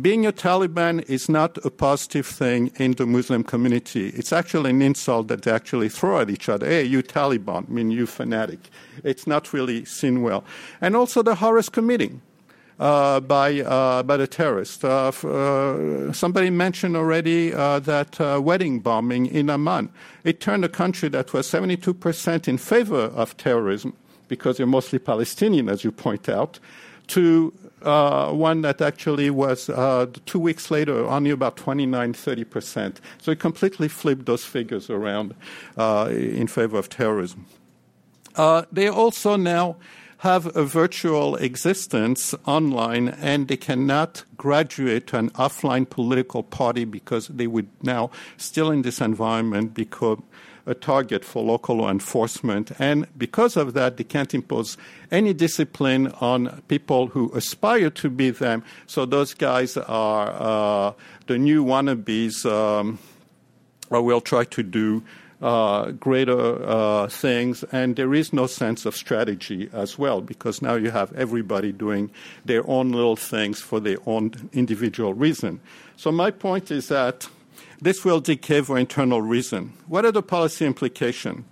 being a Taliban is not a positive thing in the Muslim community. It's actually an insult that they actually throw at each other. Hey, you Taliban, I mean, you fanatic. It's not really seen well. And also the horrors Committee. Uh, by uh, by the terrorists. Uh, uh somebody mentioned already uh, that uh, wedding bombing in Amman. It turned a country that was 72% in favor of terrorism, because they're mostly Palestinian, as you point out, to uh, one that actually was uh, two weeks later only about 29, 30 percent. So it completely flipped those figures around uh, in favor of terrorism. Uh, they also now have a virtual existence online and they cannot graduate to an offline political party because they would now still in this environment become a target for local law enforcement. And because of that, they can't impose any discipline on people who aspire to be them. So those guys are uh, the new wannabes, um, or will try to do. Uh, greater uh, things, and there is no sense of strategy as well because now you have everybody doing their own little things for their own individual reason. So, my point is that this will decay for internal reason. What are the policy implications?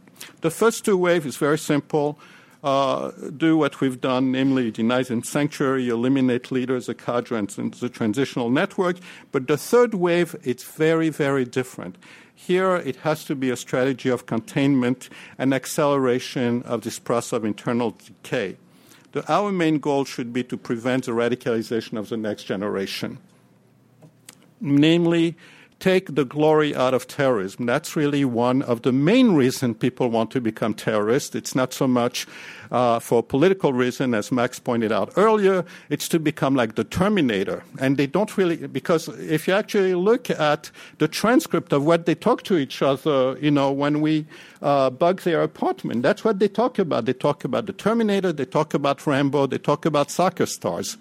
The first two waves is very simple. Uh, do what we've done, namely deny them sanctuary, eliminate leaders, the cadres, and the transitional network. But the third wave, it's very, very different. Here, it has to be a strategy of containment and acceleration of this process of internal decay. The, our main goal should be to prevent the radicalization of the next generation. Namely, take the glory out of terrorism. That's really one of the main reasons people want to become terrorists. It's not so much uh, for political reason, as Max pointed out earlier. It's to become like the Terminator. And they don't really, because if you actually look at the transcript of what they talk to each other, you know, when we uh, bug their apartment, that's what they talk about. They talk about the Terminator, they talk about Rambo, they talk about soccer stars.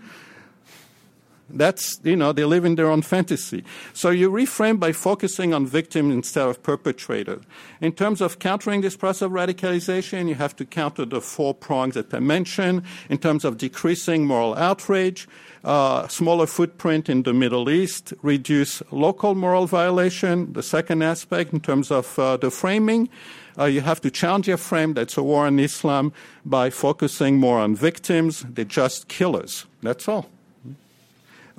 That's, you know, they live in their own fantasy. So you reframe by focusing on victim instead of perpetrator. In terms of countering this process of radicalization, you have to counter the four prongs that I mentioned. In terms of decreasing moral outrage, uh, smaller footprint in the Middle East, reduce local moral violation. The second aspect, in terms of uh, the framing, uh, you have to challenge your frame that's a war on Islam by focusing more on victims. They're just killers. That's all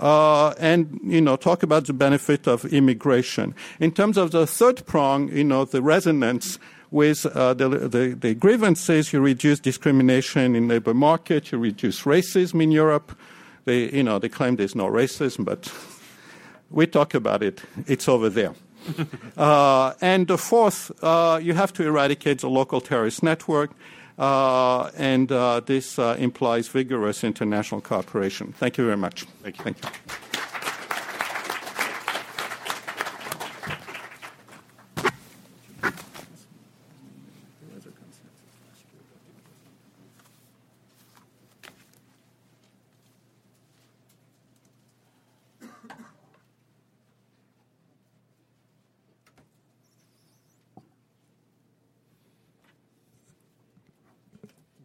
uh, and you know talk about the benefit of immigration. In terms of the third prong, you know the resonance with uh, the, the, the, grievances, you reduce discrimination in labor market, you reduce racism in Europe. They, you know, they claim there's no racism, but we talk about it. It's over there. uh, and the fourth, uh, you have to eradicate the local terrorist network, uh, and uh, this uh, implies vigorous international cooperation. Thank you very much.
Thank you.
Thank you.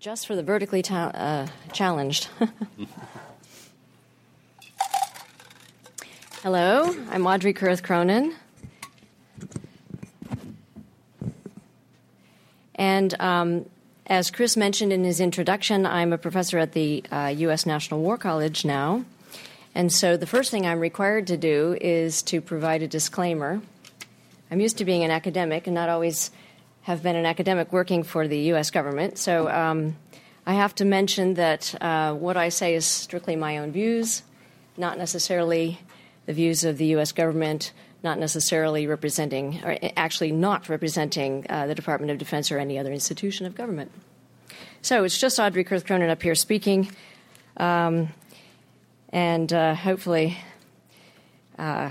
Just for the vertically ta- uh, challenged. Hello, I'm Audrey Kurth Cronin. And um, as Chris mentioned in his introduction, I'm a professor at the uh, U.S. National War College now. And so the first thing I'm required to do is to provide a disclaimer. I'm used to being an academic and not always have been an academic working for the U.S. government. So um, I have to mention that uh, what I say is strictly my own views, not necessarily the views of the U.S. government, not necessarily representing, or actually not representing uh, the Department of Defense or any other institution of government. So it's just Audrey Kurth Cronin up here speaking, um, and uh, hopefully uh,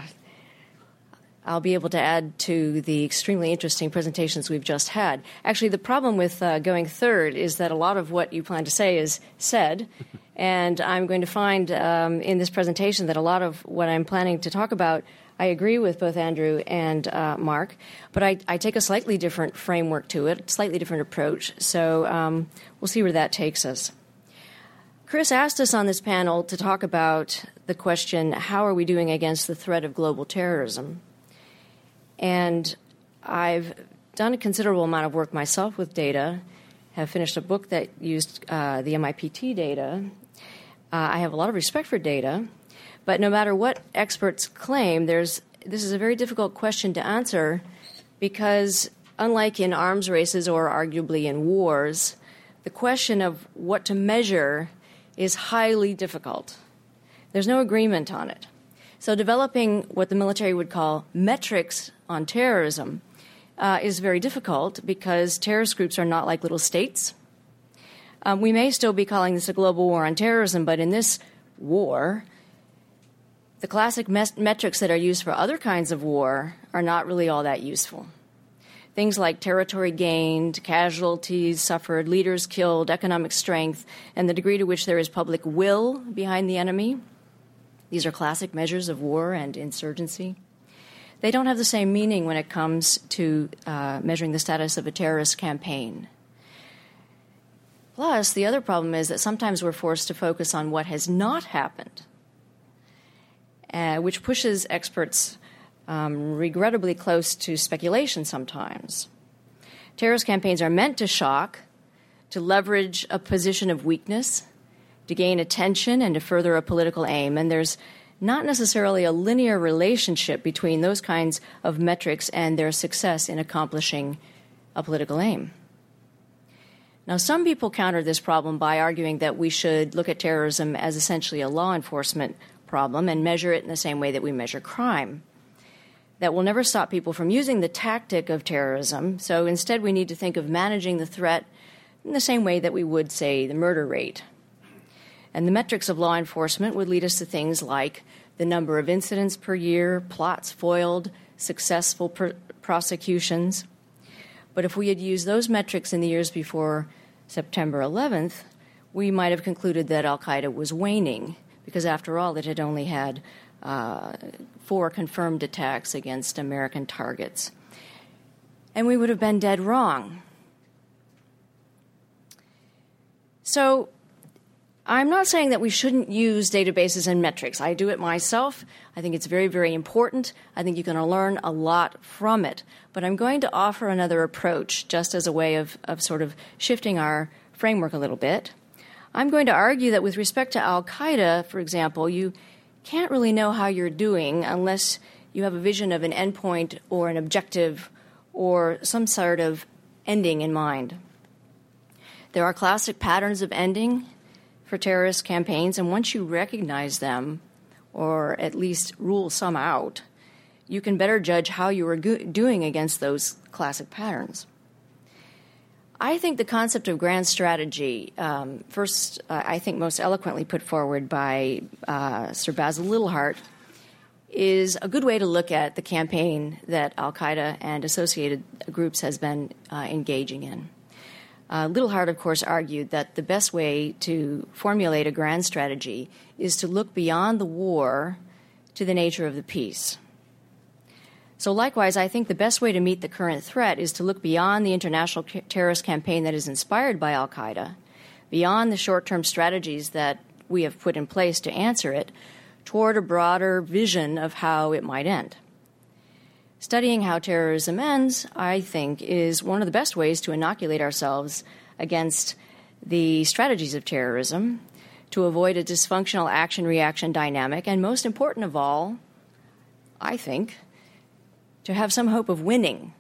I'll be able to add to the extremely interesting presentations we've just had. Actually, the problem with uh, going third is that a lot of what you plan to say is said, and I'm going to find um, in this presentation that a lot of what I'm planning to talk about. I agree with both Andrew and uh, Mark, but I, I, take a slightly different framework to it, slightly different approach. So um, we'll see where that takes us. Chris asked us on this panel to talk about the question how are we doing against the threat of global terrorism? And I've done a considerable amount of work myself with data, have finished a book that used uh, the MIPT data. Uh, I have a lot of respect for data, but no matter what experts claim, there's, this is a very difficult question to answer because, unlike in arms races or arguably in wars, the question of what to measure is highly difficult. There's no agreement on it. So, developing what the military would call metrics on terrorism uh, is very difficult because terrorist groups are not like little states. Um, we may still be calling this a global war on terrorism, but in this war, the classic mes- metrics that are used for other kinds of war are not really all that useful. Things like territory gained, casualties suffered, leaders killed, economic strength, and the degree to which there is public will behind the enemy these are classic measures of war and insurgency. They don't have the same meaning when it comes to uh, measuring the status of a terrorist campaign. Plus, the other problem is that sometimes we're forced to focus on what has not happened, uh, which pushes experts um, regrettably close to speculation sometimes. Terrorist campaigns are meant to shock, to leverage a position of weakness, to gain attention and to further a political aim. And there's not necessarily a linear relationship between those kinds of metrics and their success in accomplishing a political aim. Now, some people counter this problem by arguing that we should look at terrorism as essentially a law enforcement problem and measure it in the same way that we measure crime. That will never stop people from using the tactic of terrorism, so instead we need to think of managing the threat in the same way that we would, say, the murder rate and the metrics of law enforcement would lead us to things like the number of incidents per year, plots foiled, successful pr- prosecutions. But if we had used those metrics in the years before September 11th, we might have concluded that Al Qaeda was waning, because after all, it had only had uh, four confirmed attacks against American targets. And we would have been dead wrong. So, I'm not saying that we shouldn't use databases and metrics. I do it myself. I think it's very, very important. I think you're going to learn a lot from it. But I'm going to offer another approach just as a way of, of sort of shifting our framework a little bit. I'm going to argue that with respect to Al Qaeda, for example, you can't really know how you're doing unless you have a vision of an endpoint or an objective or some sort of ending in mind. There are classic patterns of ending for terrorist campaigns, and once you recognize them, or at least rule some out, you can better judge how you are go- doing against those classic patterns. I think the concept of grand strategy, um, first, uh, I think most eloquently put forward by uh, Sir Basil Liddell Hart, is a good way to look at the campaign that Al Qaeda and associated groups has been uh, engaging in. Uh, Liddell Hart, of course, argued that the best way to formulate a grand strategy is to look beyond the war to the nature of the peace. So, likewise, I think the best way to meet the current threat is to look beyond the international terrorist campaign that is inspired by Al Qaeda, beyond the short term strategies that we have put in place to answer it, toward a broader vision of how it might end. Studying how terrorism ends, I think, is one of the best ways to inoculate ourselves against the strategies of terrorism, to avoid a dysfunctional action reaction dynamic, and most important of all, I think, to have some hope of winning.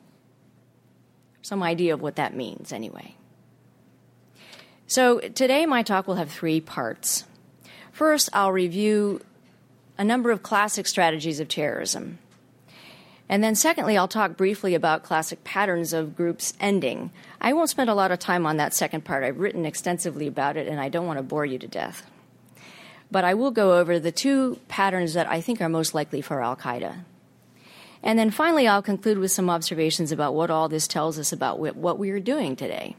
Some idea of what that means, anyway. So, today my talk will have three parts. First, I'll review a number of classic strategies of terrorism. And then, secondly, I'll talk briefly about classic patterns of groups ending. I won't spend a lot of time on that second part. I've written extensively about it, and I don't want to bore you to death. But I will go over the two patterns that I think are most likely for Al Qaeda. And then finally, I'll conclude with some observations about what all this tells us about what we are doing today.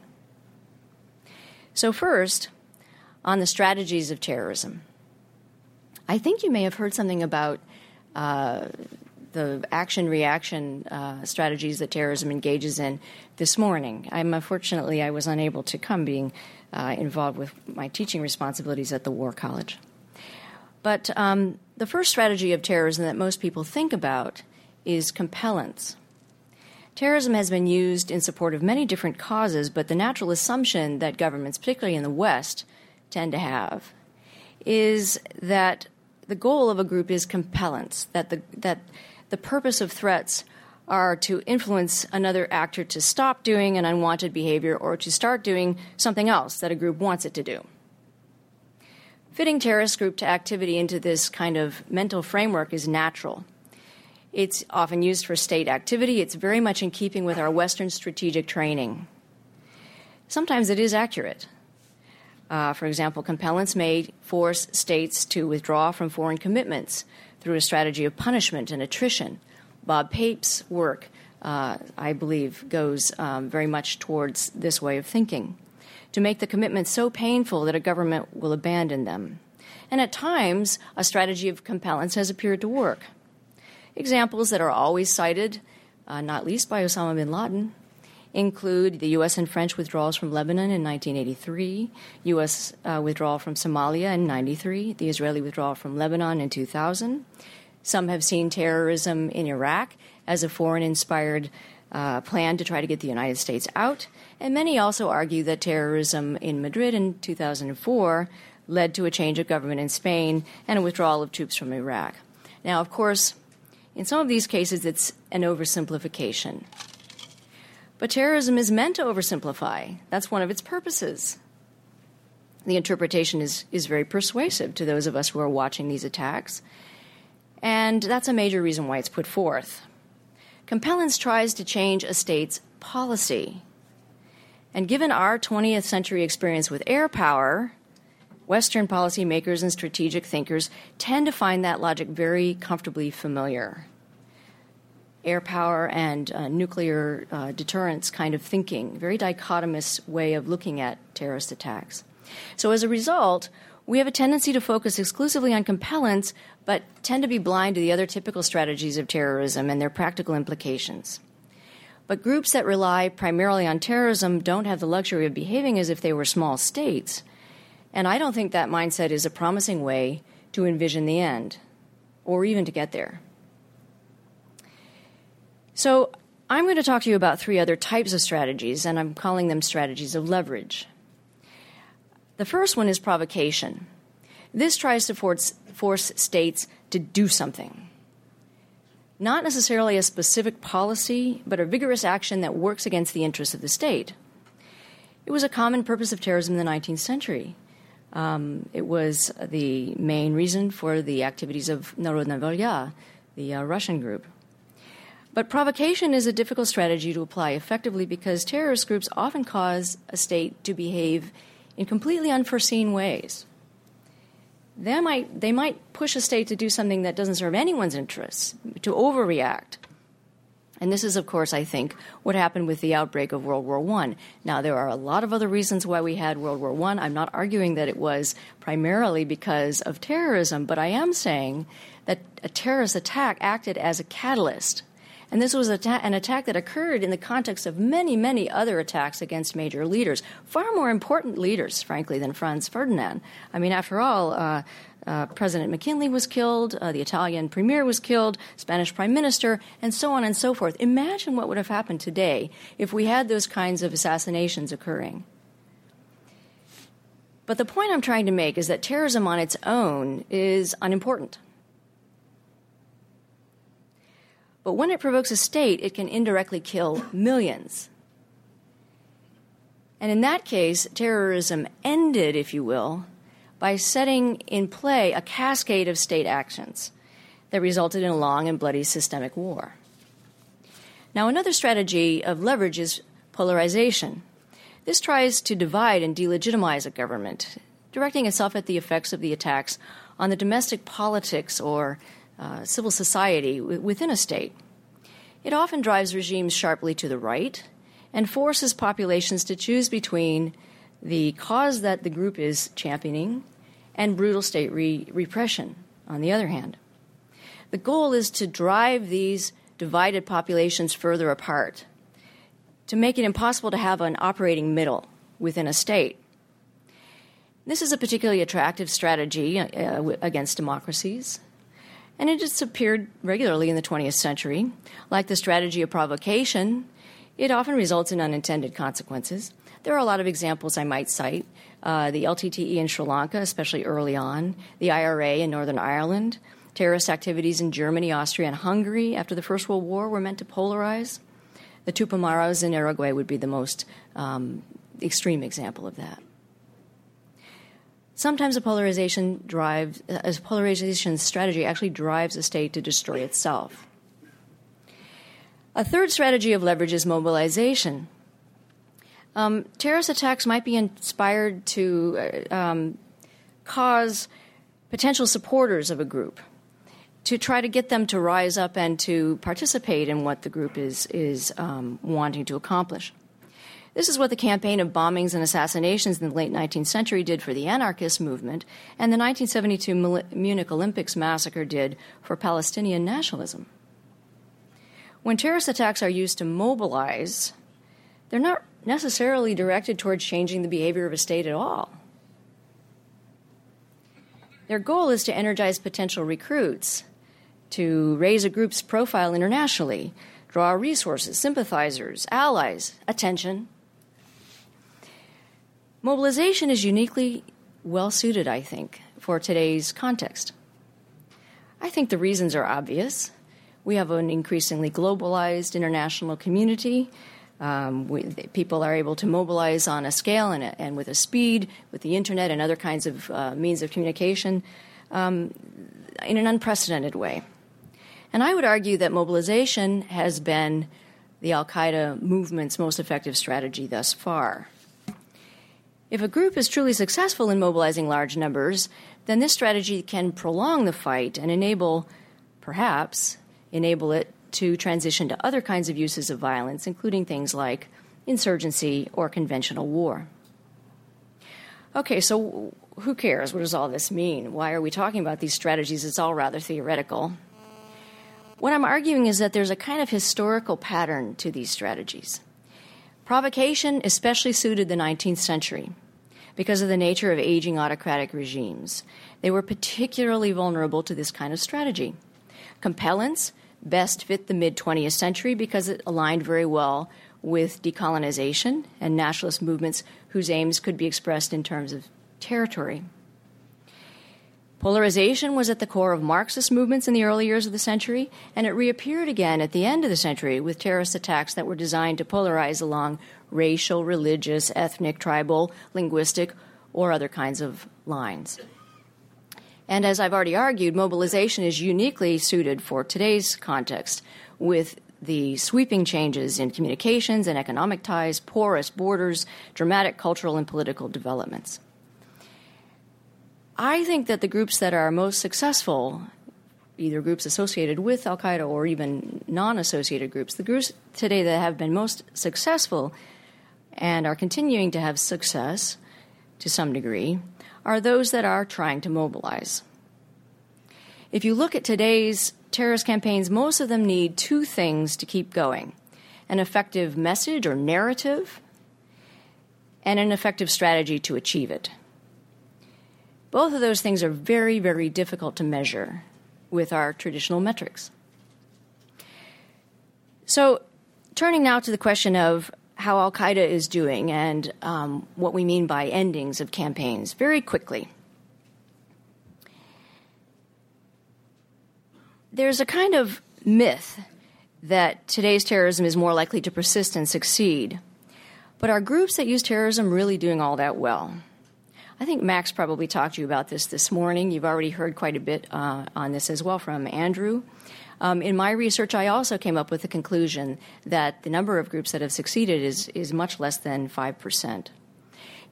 So, first, on the strategies of terrorism. I think you may have heard something about uh, the action reaction uh, strategies that terrorism engages in this morning. I'm unfortunately I was unable to come, being uh, involved with my teaching responsibilities at the War College. But um, the first strategy of terrorism that most people think about is compellence. Terrorism has been used in support of many different causes, but the natural assumption that governments, particularly in the West, tend to have is that the goal of a group is compellence, that the, that the purpose of threats are to influence another actor to stop doing an unwanted behavior or to start doing something else that a group wants it to do. Fitting terrorist group to activity into this kind of mental framework is natural. It's often used for state activity. It's very much in keeping with our Western strategic training. Sometimes it is accurate. Uh, for example, compellence may force states to withdraw from foreign commitments through a strategy of punishment and attrition. Bob Pape's work, uh, I believe, goes um, very much towards this way of thinking to make the commitments so painful that a government will abandon them. And at times, a strategy of compellence has appeared to work. Examples that are always cited, uh, not least by Osama bin Laden, include the U.S. and French withdrawals from Lebanon in 1983, U.S. Uh, withdrawal from Somalia in 93, the Israeli withdrawal from Lebanon in 2000. Some have seen terrorism in Iraq as a foreign inspired uh, plan to try to get the United States out, and many also argue that terrorism in Madrid in 2004 led to a change of government in Spain and a withdrawal of troops from Iraq. Now, of course, in some of these cases, it's an oversimplification. But terrorism is meant to oversimplify. That's one of its purposes. The interpretation is, is very persuasive to those of us who are watching these attacks, and that's a major reason why it's put forth. Compellence tries to change a state's policy. And given our 20th century experience with air power, Western policymakers and strategic thinkers tend to find that logic very comfortably familiar air power and uh, nuclear uh, deterrence kind of thinking, very dichotomous way of looking at terrorist attacks. So as a result, we have a tendency to focus exclusively on compellence, but tend to be blind to the other typical strategies of terrorism and their practical implications. But groups that rely primarily on terrorism don't have the luxury of behaving as if they were small states. And I don't think that mindset is a promising way to envision the end, or even to get there. So, I'm going to talk to you about three other types of strategies, and I'm calling them strategies of leverage. The first one is provocation. This tries to force, force states to do something. Not necessarily a specific policy, but a vigorous action that works against the interests of the state. It was a common purpose of terrorism in the 19th century. Um, it was the main reason for the activities of Narodna Volya, the uh, Russian group. But provocation is a difficult strategy to apply effectively because terrorist groups often cause a state to behave in completely unforeseen ways. They might, they might push a state to do something that doesn't serve anyone's interests, to overreact. And this is, of course, I think, what happened with the outbreak of World War I. Now, there are a lot of other reasons why we had World War I. I'm not arguing that it was primarily because of terrorism, but I am saying that a terrorist attack acted as a catalyst. And this was an attack that occurred in the context of many, many other attacks against major leaders, far more important leaders, frankly, than Franz Ferdinand. I mean, after all, uh, uh, President McKinley was killed, uh, the Italian premier was killed, Spanish prime minister, and so on and so forth. Imagine what would have happened today if we had those kinds of assassinations occurring. But the point I'm trying to make is that terrorism on its own is unimportant. But when it provokes a state, it can indirectly kill millions. And in that case, terrorism ended, if you will, by setting in play a cascade of state actions that resulted in a long and bloody systemic war. Now, another strategy of leverage is polarization. This tries to divide and delegitimize a government, directing itself at the effects of the attacks on the domestic politics or uh, civil society w- within a state. It often drives regimes sharply to the right and forces populations to choose between the cause that the group is championing, and brutal state re- repression, on the other hand. The goal is to drive these divided populations further apart, to make it impossible to have an operating middle within a state. This is a particularly attractive strategy uh, against democracies, and it has appeared regularly in the 20th century. Like the strategy of provocation, it often results in unintended consequences. There are a lot of examples I might cite. Uh, the LTTE in Sri Lanka, especially early on, the IRA in Northern Ireland, terrorist activities in Germany, Austria, and Hungary after the First World War were meant to polarize. The Tupamaros in Uruguay would be the most um, extreme example of that. Sometimes a polarization a polarization strategy actually drives a state to destroy itself. A third strategy of leverage is mobilization. Um, terrorist attacks might be inspired to uh, um, cause potential supporters of a group to try to get them to rise up and to participate in what the group is is um, wanting to accomplish. This is what the campaign of bombings and assassinations in the late 19th century did for the anarchist movement, and the 1972 Munich Olympics massacre did for Palestinian nationalism. When terrorist attacks are used to mobilize, they're not necessarily directed towards changing the behavior of a state at all. Their goal is to energize potential recruits, to raise a group's profile internationally, draw resources, sympathizers, allies, attention. Mobilization is uniquely well suited, I think, for today's context. I think the reasons are obvious. We have an increasingly globalized international community um, we, people are able to mobilize on a scale and, a, and, with a speed, with the internet and other kinds of uh, means of communication um, in an unprecedented way. And I would argue that mobilization has been the Al Qaeda movement's most effective strategy thus far. If a group is truly successful in mobilizing large numbers, then this strategy can prolong the fight and enable, perhaps, enable it to transition to other kinds of uses of violence, including things like insurgency or conventional war. Okay, so who cares? What does all this mean? Why are we talking about these strategies? It's all rather theoretical. What I'm arguing is that there's a kind of historical pattern to these strategies. Provocation especially suited the 19th century because of the nature of aging autocratic regimes. They were particularly vulnerable to this kind of strategy. Compellence best fit the mid 20th century because it aligned very well with decolonization and nationalist movements whose aims could be expressed in terms of territory. Polarization was at the core of Marxist movements in the early years of the century, and it reappeared again at the end of the century with terrorist attacks that were designed to polarize along racial, religious, ethnic, tribal, linguistic, or other kinds of lines. And as I've already argued, mobilization is uniquely suited for today's context with the sweeping changes in communications and economic ties, porous borders, dramatic cultural and political developments. I think that the groups that are most successful, either groups associated with Al Qaeda or even non associated groups, the groups today that have been most successful and are continuing to have success to some degree are those that are trying to mobilize. If you look at today's terrorist campaigns, most of them need two things to keep going an effective message or narrative, and an effective strategy to achieve it. Both of those things are very, very difficult to measure with our traditional metrics. So, turning now to the question of how Al Qaeda is doing and um, what we mean by endings of campaigns, very quickly. There's a kind of myth that today's terrorism is more likely to persist and succeed. But are groups that use terrorism really doing all that well? I think Max probably talked to you about this this morning. You've already heard quite a bit uh, on this as well from Andrew. Um, in my research, I also came up with the conclusion that the number of groups that have succeeded is, is much less than 5%.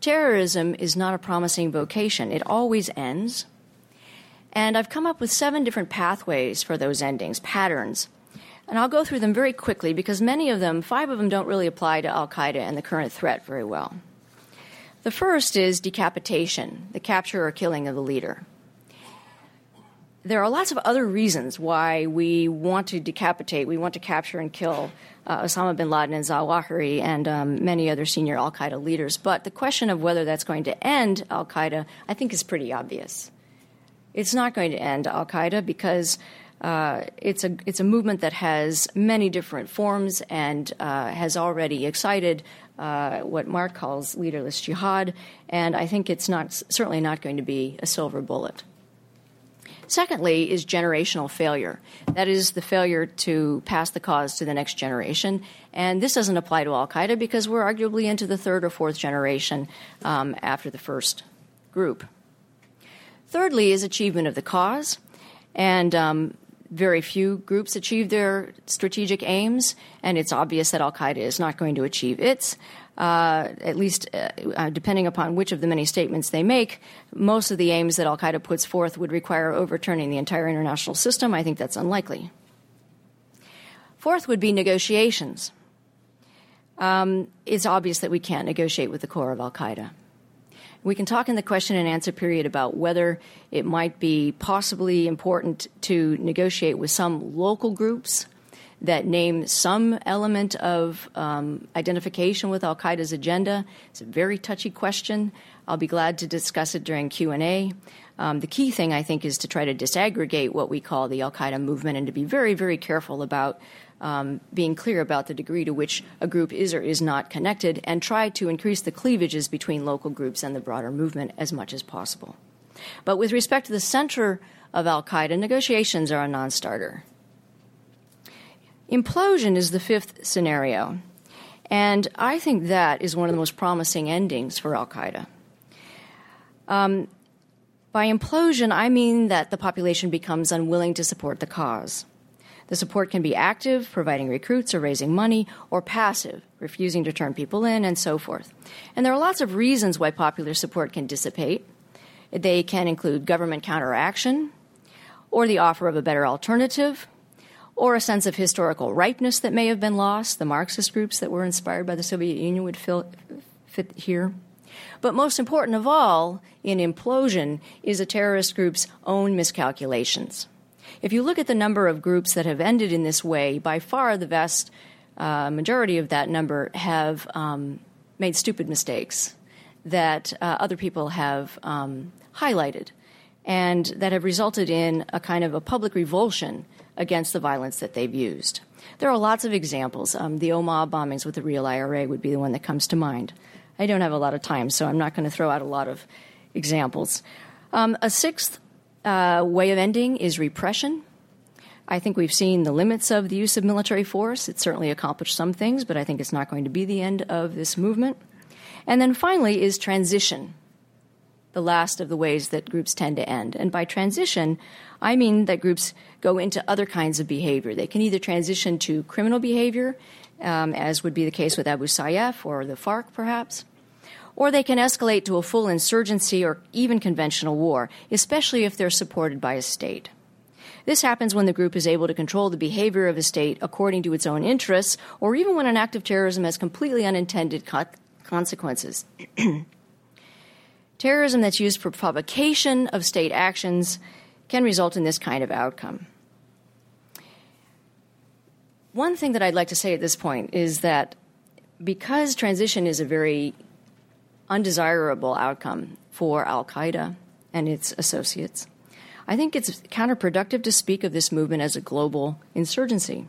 Terrorism is not a promising vocation, it always ends. And I've come up with seven different pathways for those endings, patterns. And I'll go through them very quickly because many of them, five of them, don't really apply to Al Qaeda and the current threat very well. The first is decapitation, the capture or killing of the leader. There are lots of other reasons why we want to decapitate, we want to capture and kill uh, Osama bin Laden and Zawahiri and um, many other senior Al Qaeda leaders. But the question of whether that's going to end Al Qaeda, I think, is pretty obvious. It's not going to end Al Qaeda because uh, it's a it's a movement that has many different forms and uh, has already excited uh, what Mark calls leaderless jihad, and I think it's not certainly not going to be a silver bullet. Secondly, is generational failure. That is the failure to pass the cause to the next generation. And this doesn't apply to Al Qaeda because we're arguably into the third or fourth generation um, after the first group. Thirdly, is achievement of the cause. And um, very few groups achieve their strategic aims, and it's obvious that Al Qaeda is not going to achieve its. Uh, at least uh, uh, depending upon which of the many statements they make, most of the aims that Al Qaeda puts forth would require overturning the entire international system. I think that's unlikely. Fourth would be negotiations. Um, it's obvious that we can't negotiate with the core of Al Qaeda. We can talk in the question and answer period about whether it might be possibly important to negotiate with some local groups that name some element of um, identification with Al Qaeda's agenda. It's a very touchy question. I'll be glad to discuss it during Q and A. Um, the key thing, I think, is to try to disaggregate what we call the Al Qaeda movement and to be very, very careful about um, being clear about the degree to which a group is or is not connected, and try to increase the cleavages between local groups and the broader movement as much as possible. But with respect to the center of Al Qaeda, negotiations are a non starter. Implosion is the fifth scenario, and I think that is one of the most promising endings for Al Qaeda. Um, by implosion, I mean that the population becomes unwilling to support the cause. The support can be active, providing recruits or raising money, or passive, refusing to turn people in, and so forth. And there are lots of reasons why popular support can dissipate. They can include government counteraction, or the offer of a better alternative, or a sense of historical ripeness that may have been lost. The Marxist groups that were inspired by the Soviet Union would fit here. But most important of all, in implosion, is a terrorist group's own miscalculations. If you look at the number of groups that have ended in this way, by far the vast uh, majority of that number have um, made stupid mistakes that uh, other people have um, highlighted and that have resulted in a kind of a public revulsion against the violence that they've used. There are lots of examples. Um, the Omagh bombings with the real IRA would be the one that comes to mind. I don't have a lot of time, so I'm not going to throw out a lot of examples. Um, a sixth uh, way of ending is repression. I think we've seen the limits of the use of military force. It certainly accomplished some things, but I think it's not going to be the end of this movement. And then finally is transition. the last of the ways that groups tend to end. And by transition, I mean that groups go into other kinds of behavior. They can either transition to criminal behavior, um, as would be the case with Abu Sayyaf or the FARC, perhaps, or they can escalate to a full insurgency or even conventional war, especially if they're supported by a state. This happens when the group is able to control the behavior of a state according to its own interests, or even when an act of terrorism has completely unintended co- consequences. Terrorism that's used for provocation of state actions can result in this kind of outcome. One thing that I'd like to say at this point is that because transition is a very undesirable outcome for Al Qaeda and its associates, I think it's counterproductive to speak of this movement as a global insurgency.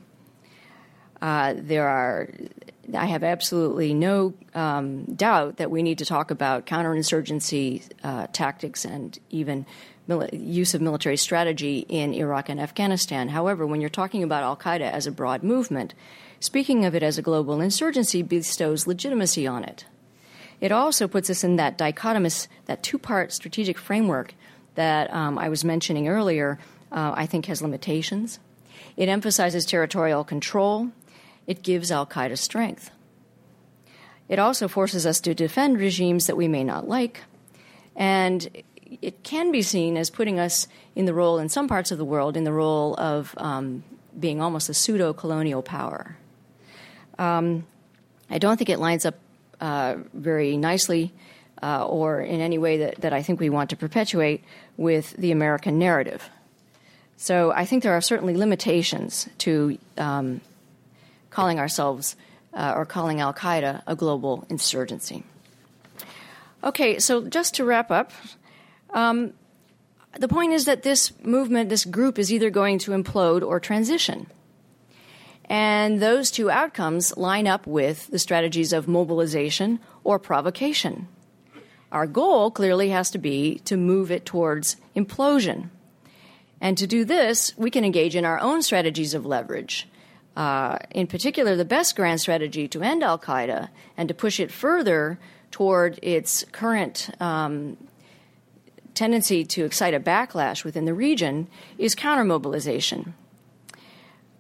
Uh, there are, I have absolutely no um, doubt that we need to talk about counterinsurgency uh, tactics and even use of military strategy in Iraq and Afghanistan. However, when you're talking about Al Qaeda as a broad movement, speaking of it as a global insurgency bestows legitimacy on it. It also puts us in that dichotomous, that two part strategic framework that um, I was mentioning earlier, uh, I think has limitations. It emphasizes territorial control. It gives Al Qaeda strength. It also forces us to defend regimes that we may not like. And it can be seen as putting us in the role, in some parts of the world, in the role of um, being almost a pseudo colonial power. Um, I don't think it lines up uh, very nicely uh, or in any way that, that I think we want to perpetuate with the American narrative. So I think there are certainly limitations to um, calling ourselves uh, or calling Al Qaeda a global insurgency. Okay, so just to wrap up, um, the point is that this movement, this group, is either going to implode or transition. And those two outcomes line up with the strategies of mobilization or provocation. Our goal clearly has to be to move it towards implosion. And to do this, we can engage in our own strategies of leverage. Uh, in particular, the best grand strategy to end Al Qaeda and to push it further toward its current um, tendency to excite a backlash within the region is countermobilization.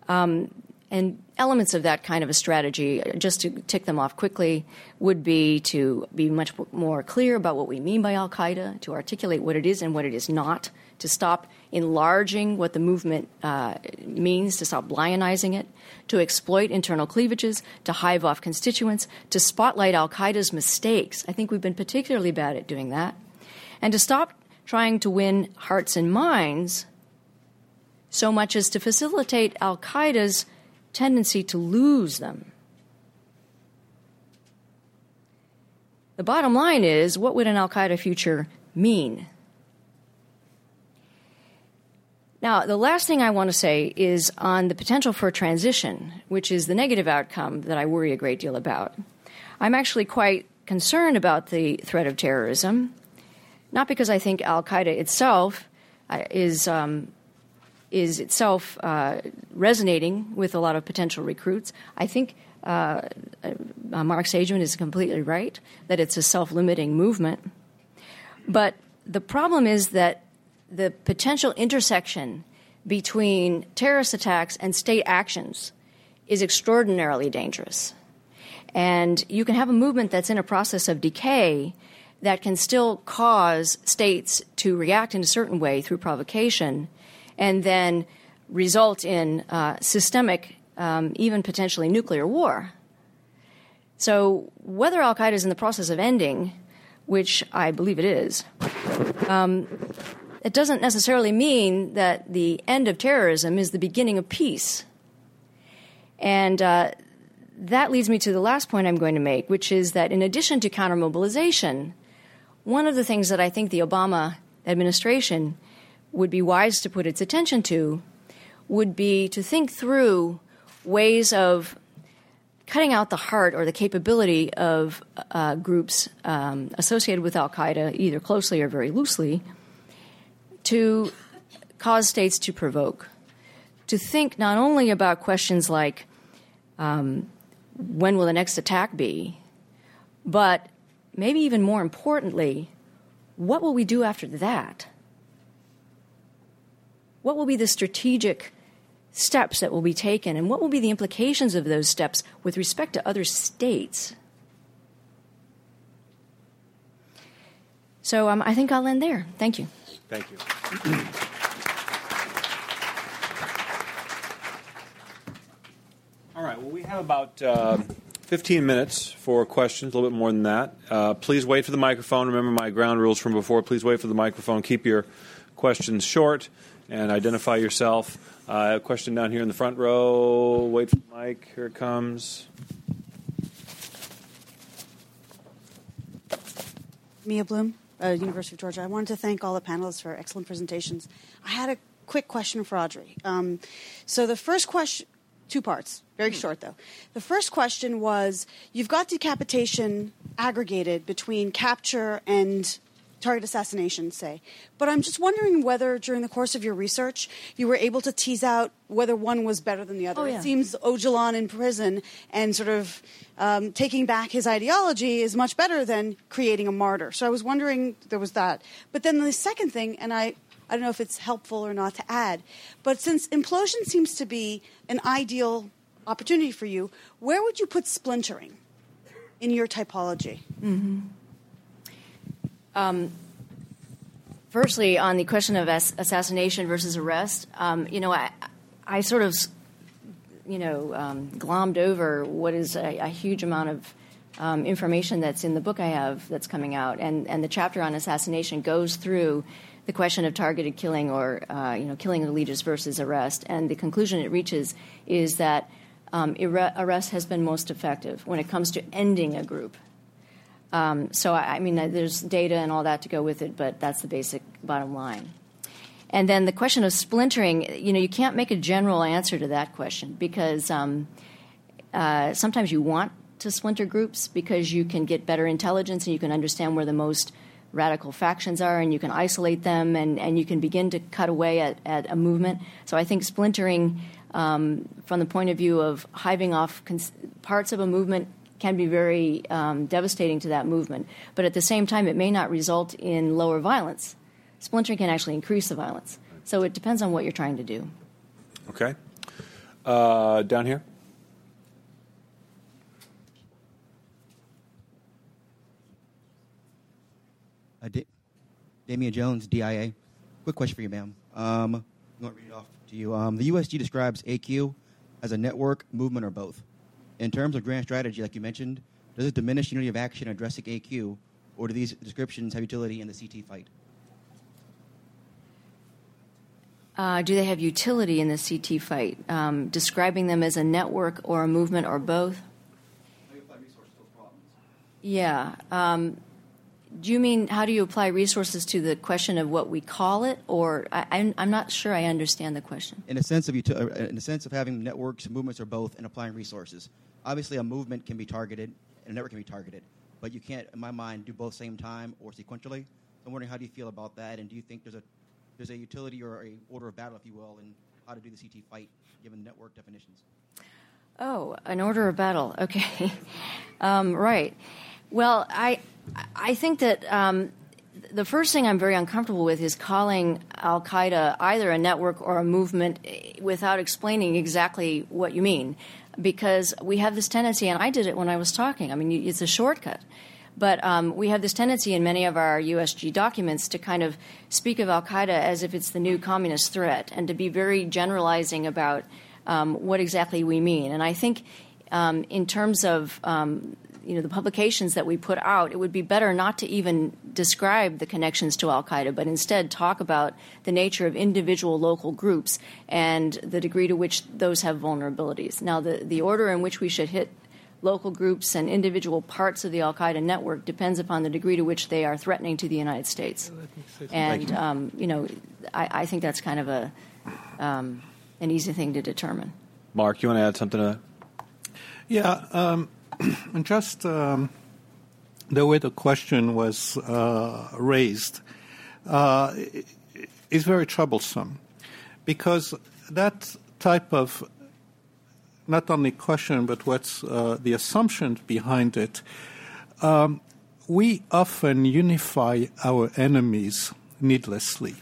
Um, and elements of that kind of a strategy, just to tick them off quickly, would be to be much more clear about what we mean by Al Qaeda, to articulate what it is and what it is not, to stop enlarging what the movement uh, means, to stop lionizing it, to exploit internal cleavages, to hive off constituents, to spotlight Al Qaeda's mistakes. I think we've been particularly bad at doing that. And to stop trying to win hearts and minds so much as to facilitate Al Qaeda's tendency to lose them. The bottom line is what would an Al Qaeda future mean? Now, the last thing I want to say is on the potential for a transition, which is the negative outcome that I worry a great deal about. I'm actually quite concerned about the threat of terrorism, not because I think Al Qaeda itself uh, is um, is itself uh, resonating with a lot of potential recruits. I think uh, uh, Mark Sageman is completely right that it's a self limiting movement. But the problem is that the potential intersection between terrorist attacks and state actions is extraordinarily dangerous. And you can have a movement that's in a process of decay that can still cause states to react in a certain way through provocation and then result in uh, systemic, um, even potentially nuclear war. So, whether Al Qaeda is in the process of ending, which I believe it is, um, it doesn't necessarily mean that the end of terrorism is the beginning of peace. And uh, that leads me to the last point I'm going to make, which is that in addition to countermobilization, one of the things that I think the Obama administration would be wise to put its attention to would be to think through ways of cutting out the heart or the capability of uh, groups um, associated with Al Qaeda, either closely or very loosely, to cause states to provoke. To think not only about questions like um, when will the next attack be, but maybe even more importantly, what will we do after that? What will be the strategic steps that will be taken, and what will be the implications of those steps with respect to other states? So um, I think I'll end there. Thank you.
Thank you. All right. Well, we have about uh, 15 minutes for questions, a little bit more than that. Uh, please wait for the microphone. Remember my ground rules from before. Please wait for the microphone. Keep your questions short and identify yourself. Uh, a question down here in the front row. Wait for the mic. Here it comes.
Mia Bloom, uh, University of Georgia. I wanted to thank all the panelists for excellent presentations. I had a quick question for Audrey. Um, so the first question, two parts, very short though. The first question was you've got decapitation aggregated between capture and target assassination, say. But I'm just wondering whether during the course of your research you were able to tease out whether one was better than the other.
Oh, yeah.
It seems Ocalan in prison and sort of um, taking back his ideology is much better than creating a martyr. So I was wondering there was that. But then the second thing, and I, I don't know if it's helpful or not to add, but since implosion seems to be an ideal opportunity for you, where would you put splintering in your typology?
Firstly, on the question of ass- assassination versus arrest, um, you know, I, I sort of, you know, um, glommed over what is a, a huge amount of um, information that's in the book I have that's coming out, and and the chapter on assassination goes through the question of targeted killing or uh, you know killing leaders versus arrest, and the conclusion it reaches is that um, arrest has been most effective when it comes to ending a group. Um, so I, I mean, uh, there's data and all that to go with it, but that's the basic bottom line. And then the question of splintering, you know, you can't make a general answer to that question because um, uh, sometimes you want to splinter groups because you can get better intelligence and you can understand where the most radical factions are and you can isolate them and, and you can begin to cut away at, at a movement. So I think splintering um, from the point of view of hiving off cons- parts of a movement can be very um, devastating to that movement. But at the same time, it may not result in lower violence. Splintering can actually increase the violence. So it depends on what you're trying to do.
Okay. Uh, down here.
Uh, da- Damian Jones, DIA. Quick question for you, ma'am. Um, I'm going to read it off to you. Um, the USG describes AQ as a network, movement, or both. In terms of grand strategy, like you mentioned, does it diminish unity of action addressing AQ, or do these descriptions have utility in the CT fight?
Uh, do they have utility in the CT fight? Um, describing them as a network or a movement or both? Yeah. Um, do you mean how do you apply resources to the question of what we call it, or I, I'm, I'm not sure I understand the question.
In a sense of uti- uh, in a sense of having networks, movements, or both, and applying resources. Obviously, a movement can be targeted, and a network can be targeted, but you can't, in my mind, do both same time or sequentially. I'm wondering how do you feel about that, and do you think there's a there's a utility or a order of battle, if you will, in how to do the CT fight given network definitions?
Oh, an order of battle. Okay, um, right. Well, I I think that um, the first thing I'm very uncomfortable with is calling Al Qaeda either a network or a movement eh, without explaining exactly what you mean, because we have this tendency, and I did it when I was talking. I mean, it's a shortcut. But um, we have this tendency in many of our USG documents to kind of speak of Al Qaeda as if it's the new communist threat and to be very generalizing about um, what exactly we mean. And I think, um, in terms of um, you know the publications that we put out, it would be better not to even describe the connections to Al Qaeda, but instead talk about the nature of individual local groups and the degree to which those have vulnerabilities. Now, the, the order in which we should hit local groups and individual parts of the Al Qaeda network depends upon the degree to which they are threatening to the United States. And um, you know, I, I think that's kind of a um, an easy thing to determine.
Mark, you want to add something to that?
Yeah, um, and just um, the way the question was uh, raised uh, is very troublesome because that type of not only question but what's uh, the assumption behind it. Um, we often unify our enemies needlessly.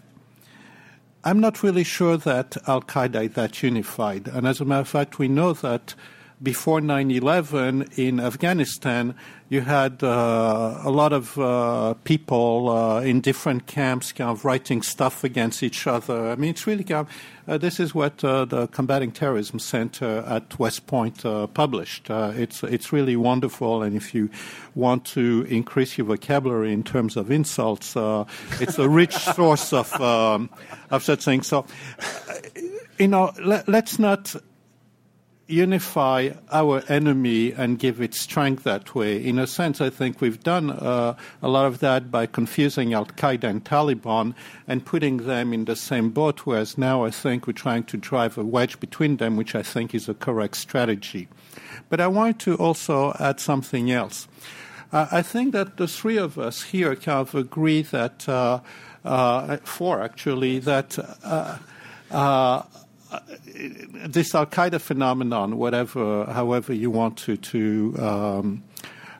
I'm not really sure that Al Qaeda is that unified. And as a matter of fact, we know that before 9 11 in Afghanistan, you had uh, a lot of uh, people uh, in different camps kind of writing stuff against each other. I mean, it's really kind of, uh, this is what uh, the Combating Terrorism Center at West Point uh, published. it's, it's really wonderful, and if you want to increase your vocabulary in terms of insults, it's a rich source of, um, of such things. So, you know, let, let's not unify our enemy and give it strength that way. In a sense, I think we've done uh, a lot of that by confusing Al Qaeda and Taliban and putting them in the same boat, whereas now I think we're trying to drive a wedge between them, which I think is a correct strategy. But I want to also add something else. Uh, I think that the three of us here kind of agree that, uh, uh four actually, that uh, uh, this Al Qaeda phenomenon, whatever, however you want to, to um,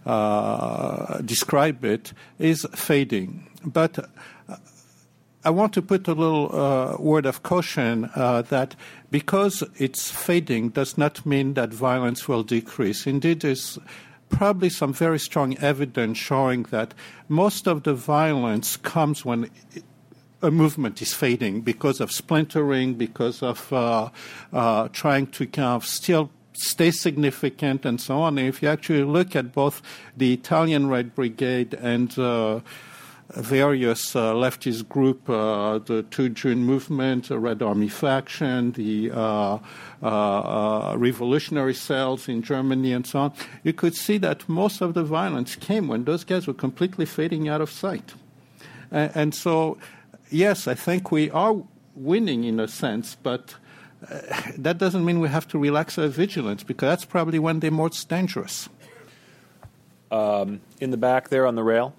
uh, describe it, is fading. But uh, I want to put a little uh, word of caution uh, that because it's fading does not mean that violence will decrease. Indeed, there's probably some very strong evidence showing that most of the violence comes when a movement is fading because of splintering, because of uh, uh, trying to kind of still stay significant and so on. And if you actually look at both the Italian Red Brigade and uh, various uh, leftist group, uh, the Two June movement, the Red Army faction, the uh, uh, revolutionary cells in Germany, and so on, you could see that most of the violence came when those guys were completely fading out of sight. and, and so yes, I think we are winning in a sense, but uh, that doesn't mean we have to relax our vigilance because that's probably when they're most dangerous.
Um, in the back there on the rail.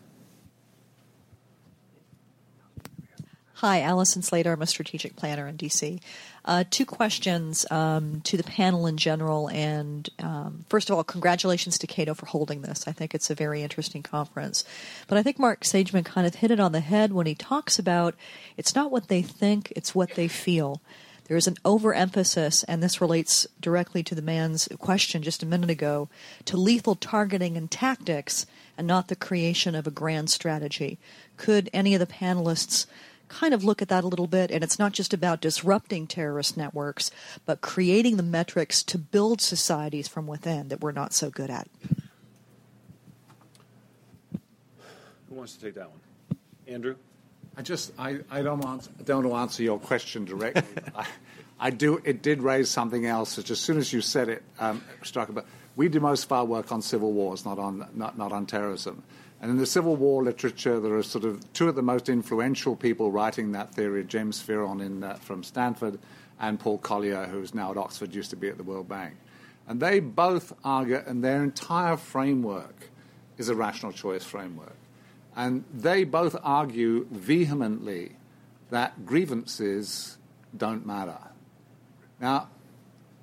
Hi, Allison Slater. I'm a strategic planner in DC. Uh, two questions um, to the panel in general. And um, first of all, congratulations to Cato for holding this. I think it's a very interesting conference. But I think Mark Sageman kind of hit it on the head when he talks about it's not what they think, it's what they feel. There is an overemphasis, and this relates directly to the man's question just a minute ago, to lethal targeting and tactics and not the creation of a grand strategy. Could any of the panelists kind of look at that a little bit. And it's not just about disrupting terrorist networks, but creating the metrics to build societies from within that we're not so good at.
Who wants to take that one? Andrew?
I just I, I don't want don't want to answer your question directly. I, I, do it did raise something else which as soon as you said it um, struck about we do most of our work on civil wars, not on not, not on terrorism. And in the Civil War literature, there are sort of two of the most influential people writing that theory James Fearon in, uh, from Stanford and Paul Collier, who's now at Oxford, used to be at the World Bank. And they both argue, and their entire framework is a rational choice framework. And they both argue vehemently that grievances don't matter. Now,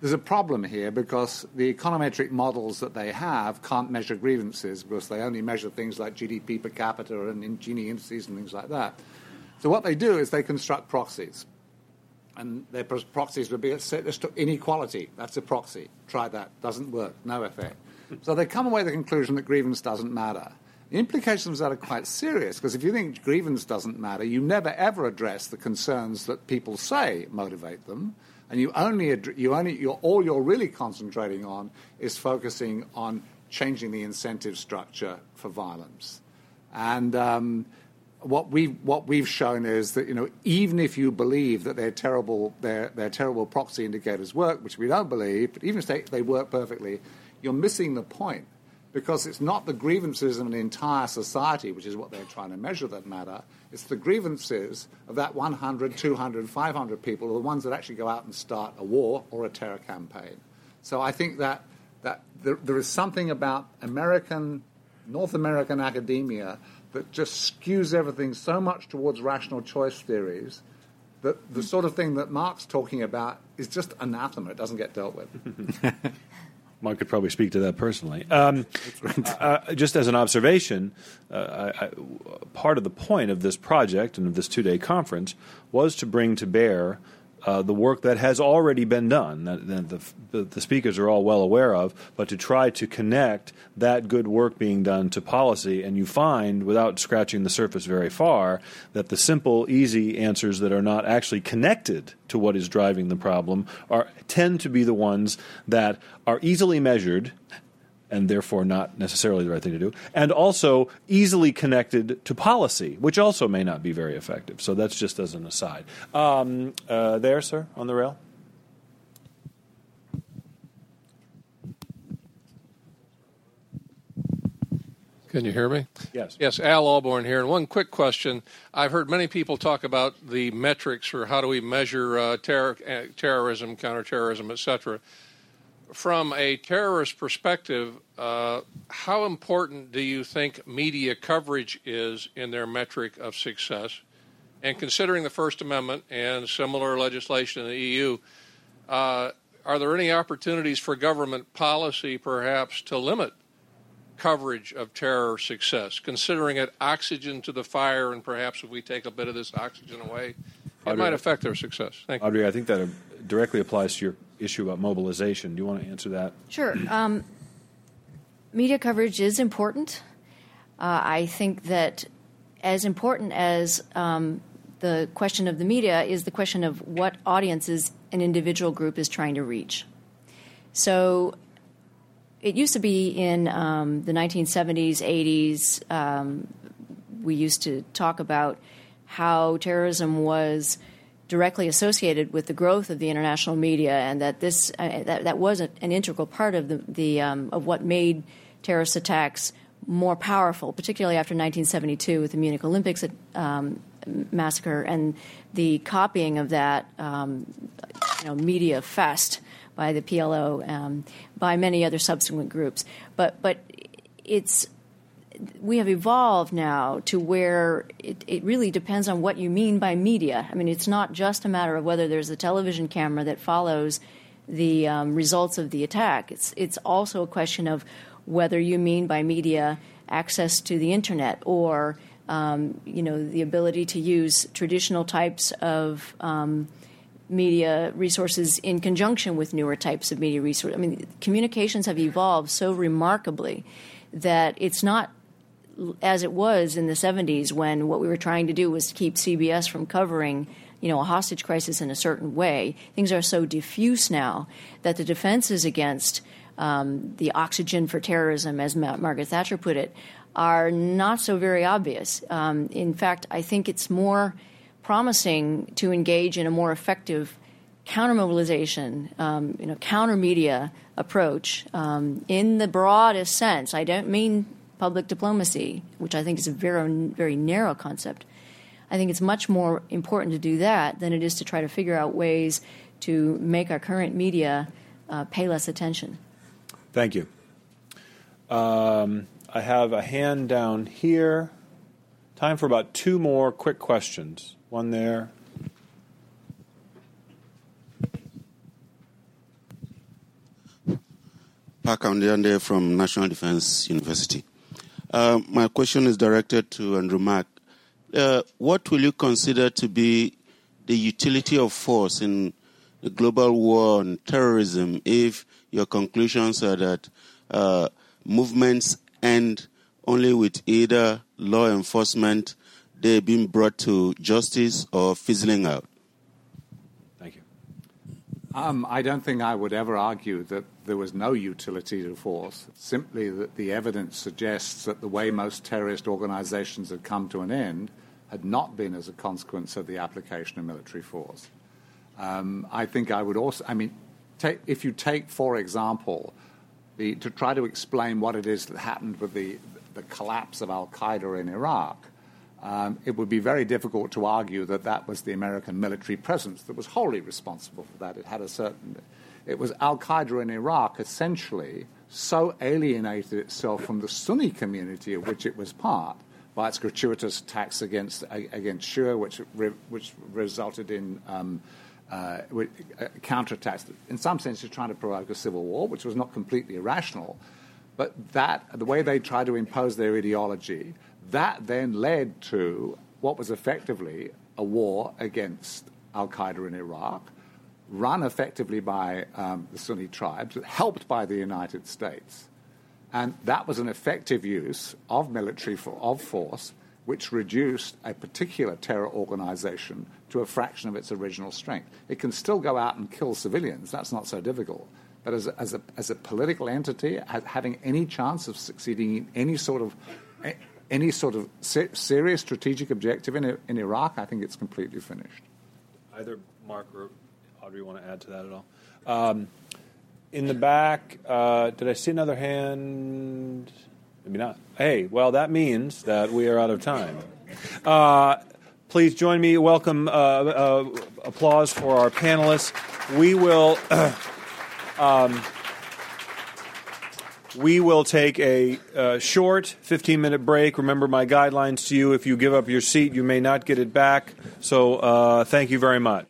there's a problem here because the econometric models that they have can't measure grievances because they only measure things like GDP per capita and Gini indices and things like that. So what they do is they construct proxies. And their proxies would be, let's took inequality. That's a proxy. Try that. Doesn't work. No effect. So they come away with the conclusion that grievance doesn't matter. The implications of that are quite serious because if you think grievance doesn't matter, you never ever address the concerns that people say motivate them and you only you only you're, all you're really concentrating on is focusing on changing the incentive structure for violence. And um, what we what we've shown is that you know even if you believe that their terrible their their terrible proxy indicators work, which we don't believe, but even if they, they work perfectly, you're missing the point because it's not the grievances of an entire society, which is what they're trying to measure, that matter. It's the grievances of that 100, 200, 500 people, are the ones that actually go out and start a war or a terror campaign. So I think that, that there, there is something about American, North American academia that just skews everything so much towards rational choice theories that the sort of thing that Mark's talking about is just anathema. It doesn't get dealt with.
One could probably speak to that personally. Um, uh, just as an observation, uh, I, I, part of the point of this project and of this two day conference was to bring to bear uh, the work that has already been done, that, the, the, speakers are all well aware of, but to try to connect that good work being done to policy. And you find, without scratching the surface very far, that the simple, easy answers that are not actually connected to what is driving the problem are tend to be the ones that are easily measured and therefore not necessarily the right thing to do, and also easily connected to policy, which also may not be very effective. So that's just as an aside. Um, uh, there, sir, on the rail.
Can you hear me?
Yes.
Yes, Al Alborn here. And one quick question. I've heard many people talk about the metrics for how do we measure uh, terror, uh, terrorism, counterterrorism, et cetera from a terrorist perspective, uh, how important do you think media coverage is in their metric of success? And considering the First Amendment and similar legislation in the EU, uh, are there any opportunities for government policy perhaps to limit coverage of terror success, considering it oxygen to the fire, and perhaps if we take a bit of this oxygen away, it might affect their success? Thank you.
Audrey, I think that directly applies to your issue about mobilization. Do you want to answer that?
Sure. Um, media coverage is important. Uh, I think that as important as um, the question of the media is the question of what audiences an individual group is trying to reach. So it used to be in um, the 1970s, 80s, um, we used to talk about how terrorism was directly associated with the growth of the international media, and that this uh, that, that was an integral part of the, the um, of what made terrorist attacks more powerful, particularly after 1972 with the Munich Olympics um, massacre and the copying of that um, you know, media fest by the PLO, um, by many other subsequent groups. But but it's we have evolved now to where it, it, really depends on what you mean by media. I mean, it's not just a matter of whether there's a television camera that follows the um, results of the attack. It's it's also a question of whether you mean by media access to the internet or um, you know the ability to use traditional types of um, media resources in conjunction with newer types of media resources. I mean, communications have evolved so remarkably that it's not as it was in the 70s when what we were trying to do was to keep CBS from covering you know a hostage crisis in a certain way things are so diffuse now that the defenses against um, the oxygen for terrorism as Margaret Thatcher put it are not so very obvious um, in fact I think it's more promising to engage in a more effective counter mobilization, um, you know, counter media approach um, in the broadest sense. I don't mean public diplomacy, which I think is a very, very narrow concept. I think it's much more important to do that than it is to try to figure out ways to make our current media uh, pay less attention.
Thank you. Um, I have a hand down here. Time for about two more quick questions. One there.
Park Ndiande from National Defense University. Uh, my question is directed to Andrew Mack. Uh, what will you consider to be the utility of force in the global war on terrorism if your conclusions are that uh, movements end only with either law enforcement, they being brought to justice, or fizzling out? Thank you.
Um, I don't think I would ever argue that there was no utility to force, simply that the evidence suggests that the way most terrorist organizations had come to an end had not been as a consequence of the application of military force. Um, I think I would also, I mean, take, if you take, for example, the, to try to explain what it is that happened with the, the collapse of Al Qaeda in Iraq, um, it would be very difficult to argue that that was the American military presence that was wholly responsible for that. It had a certain. It was Al Qaeda in Iraq essentially so alienated itself from the Sunni community of which it was part by its gratuitous attacks against against Shia, which re, which resulted in um, uh, uh, counterattacks. In some sense, you're trying to provoke a civil war, which was not completely irrational. But that, the way they tried to impose their ideology, that then led to what was effectively a war against Al Qaeda in Iraq, run effectively by um, the Sunni tribes, helped by the United States. And that was an effective use of military for, of force, which reduced a particular terror organization to a fraction of its original strength. It can still go out and kill civilians. That's not so difficult. But as a, as a, as a political entity, having any chance of succeeding in any sort of any sort of serious strategic objective in, in Iraq, I think it's completely finished.
Either Mark or Audrey you want to add to that at all? Um, in the back, uh, did I see another hand? Maybe not. Hey, well, that means that we are out of time. Uh, please join me. Welcome, uh, uh applause for our panelists. We will. Um, we will take a uh, short 15 minute break. Remember my guidelines to you if you give up your seat, you may not get it back. So, uh, thank you very much.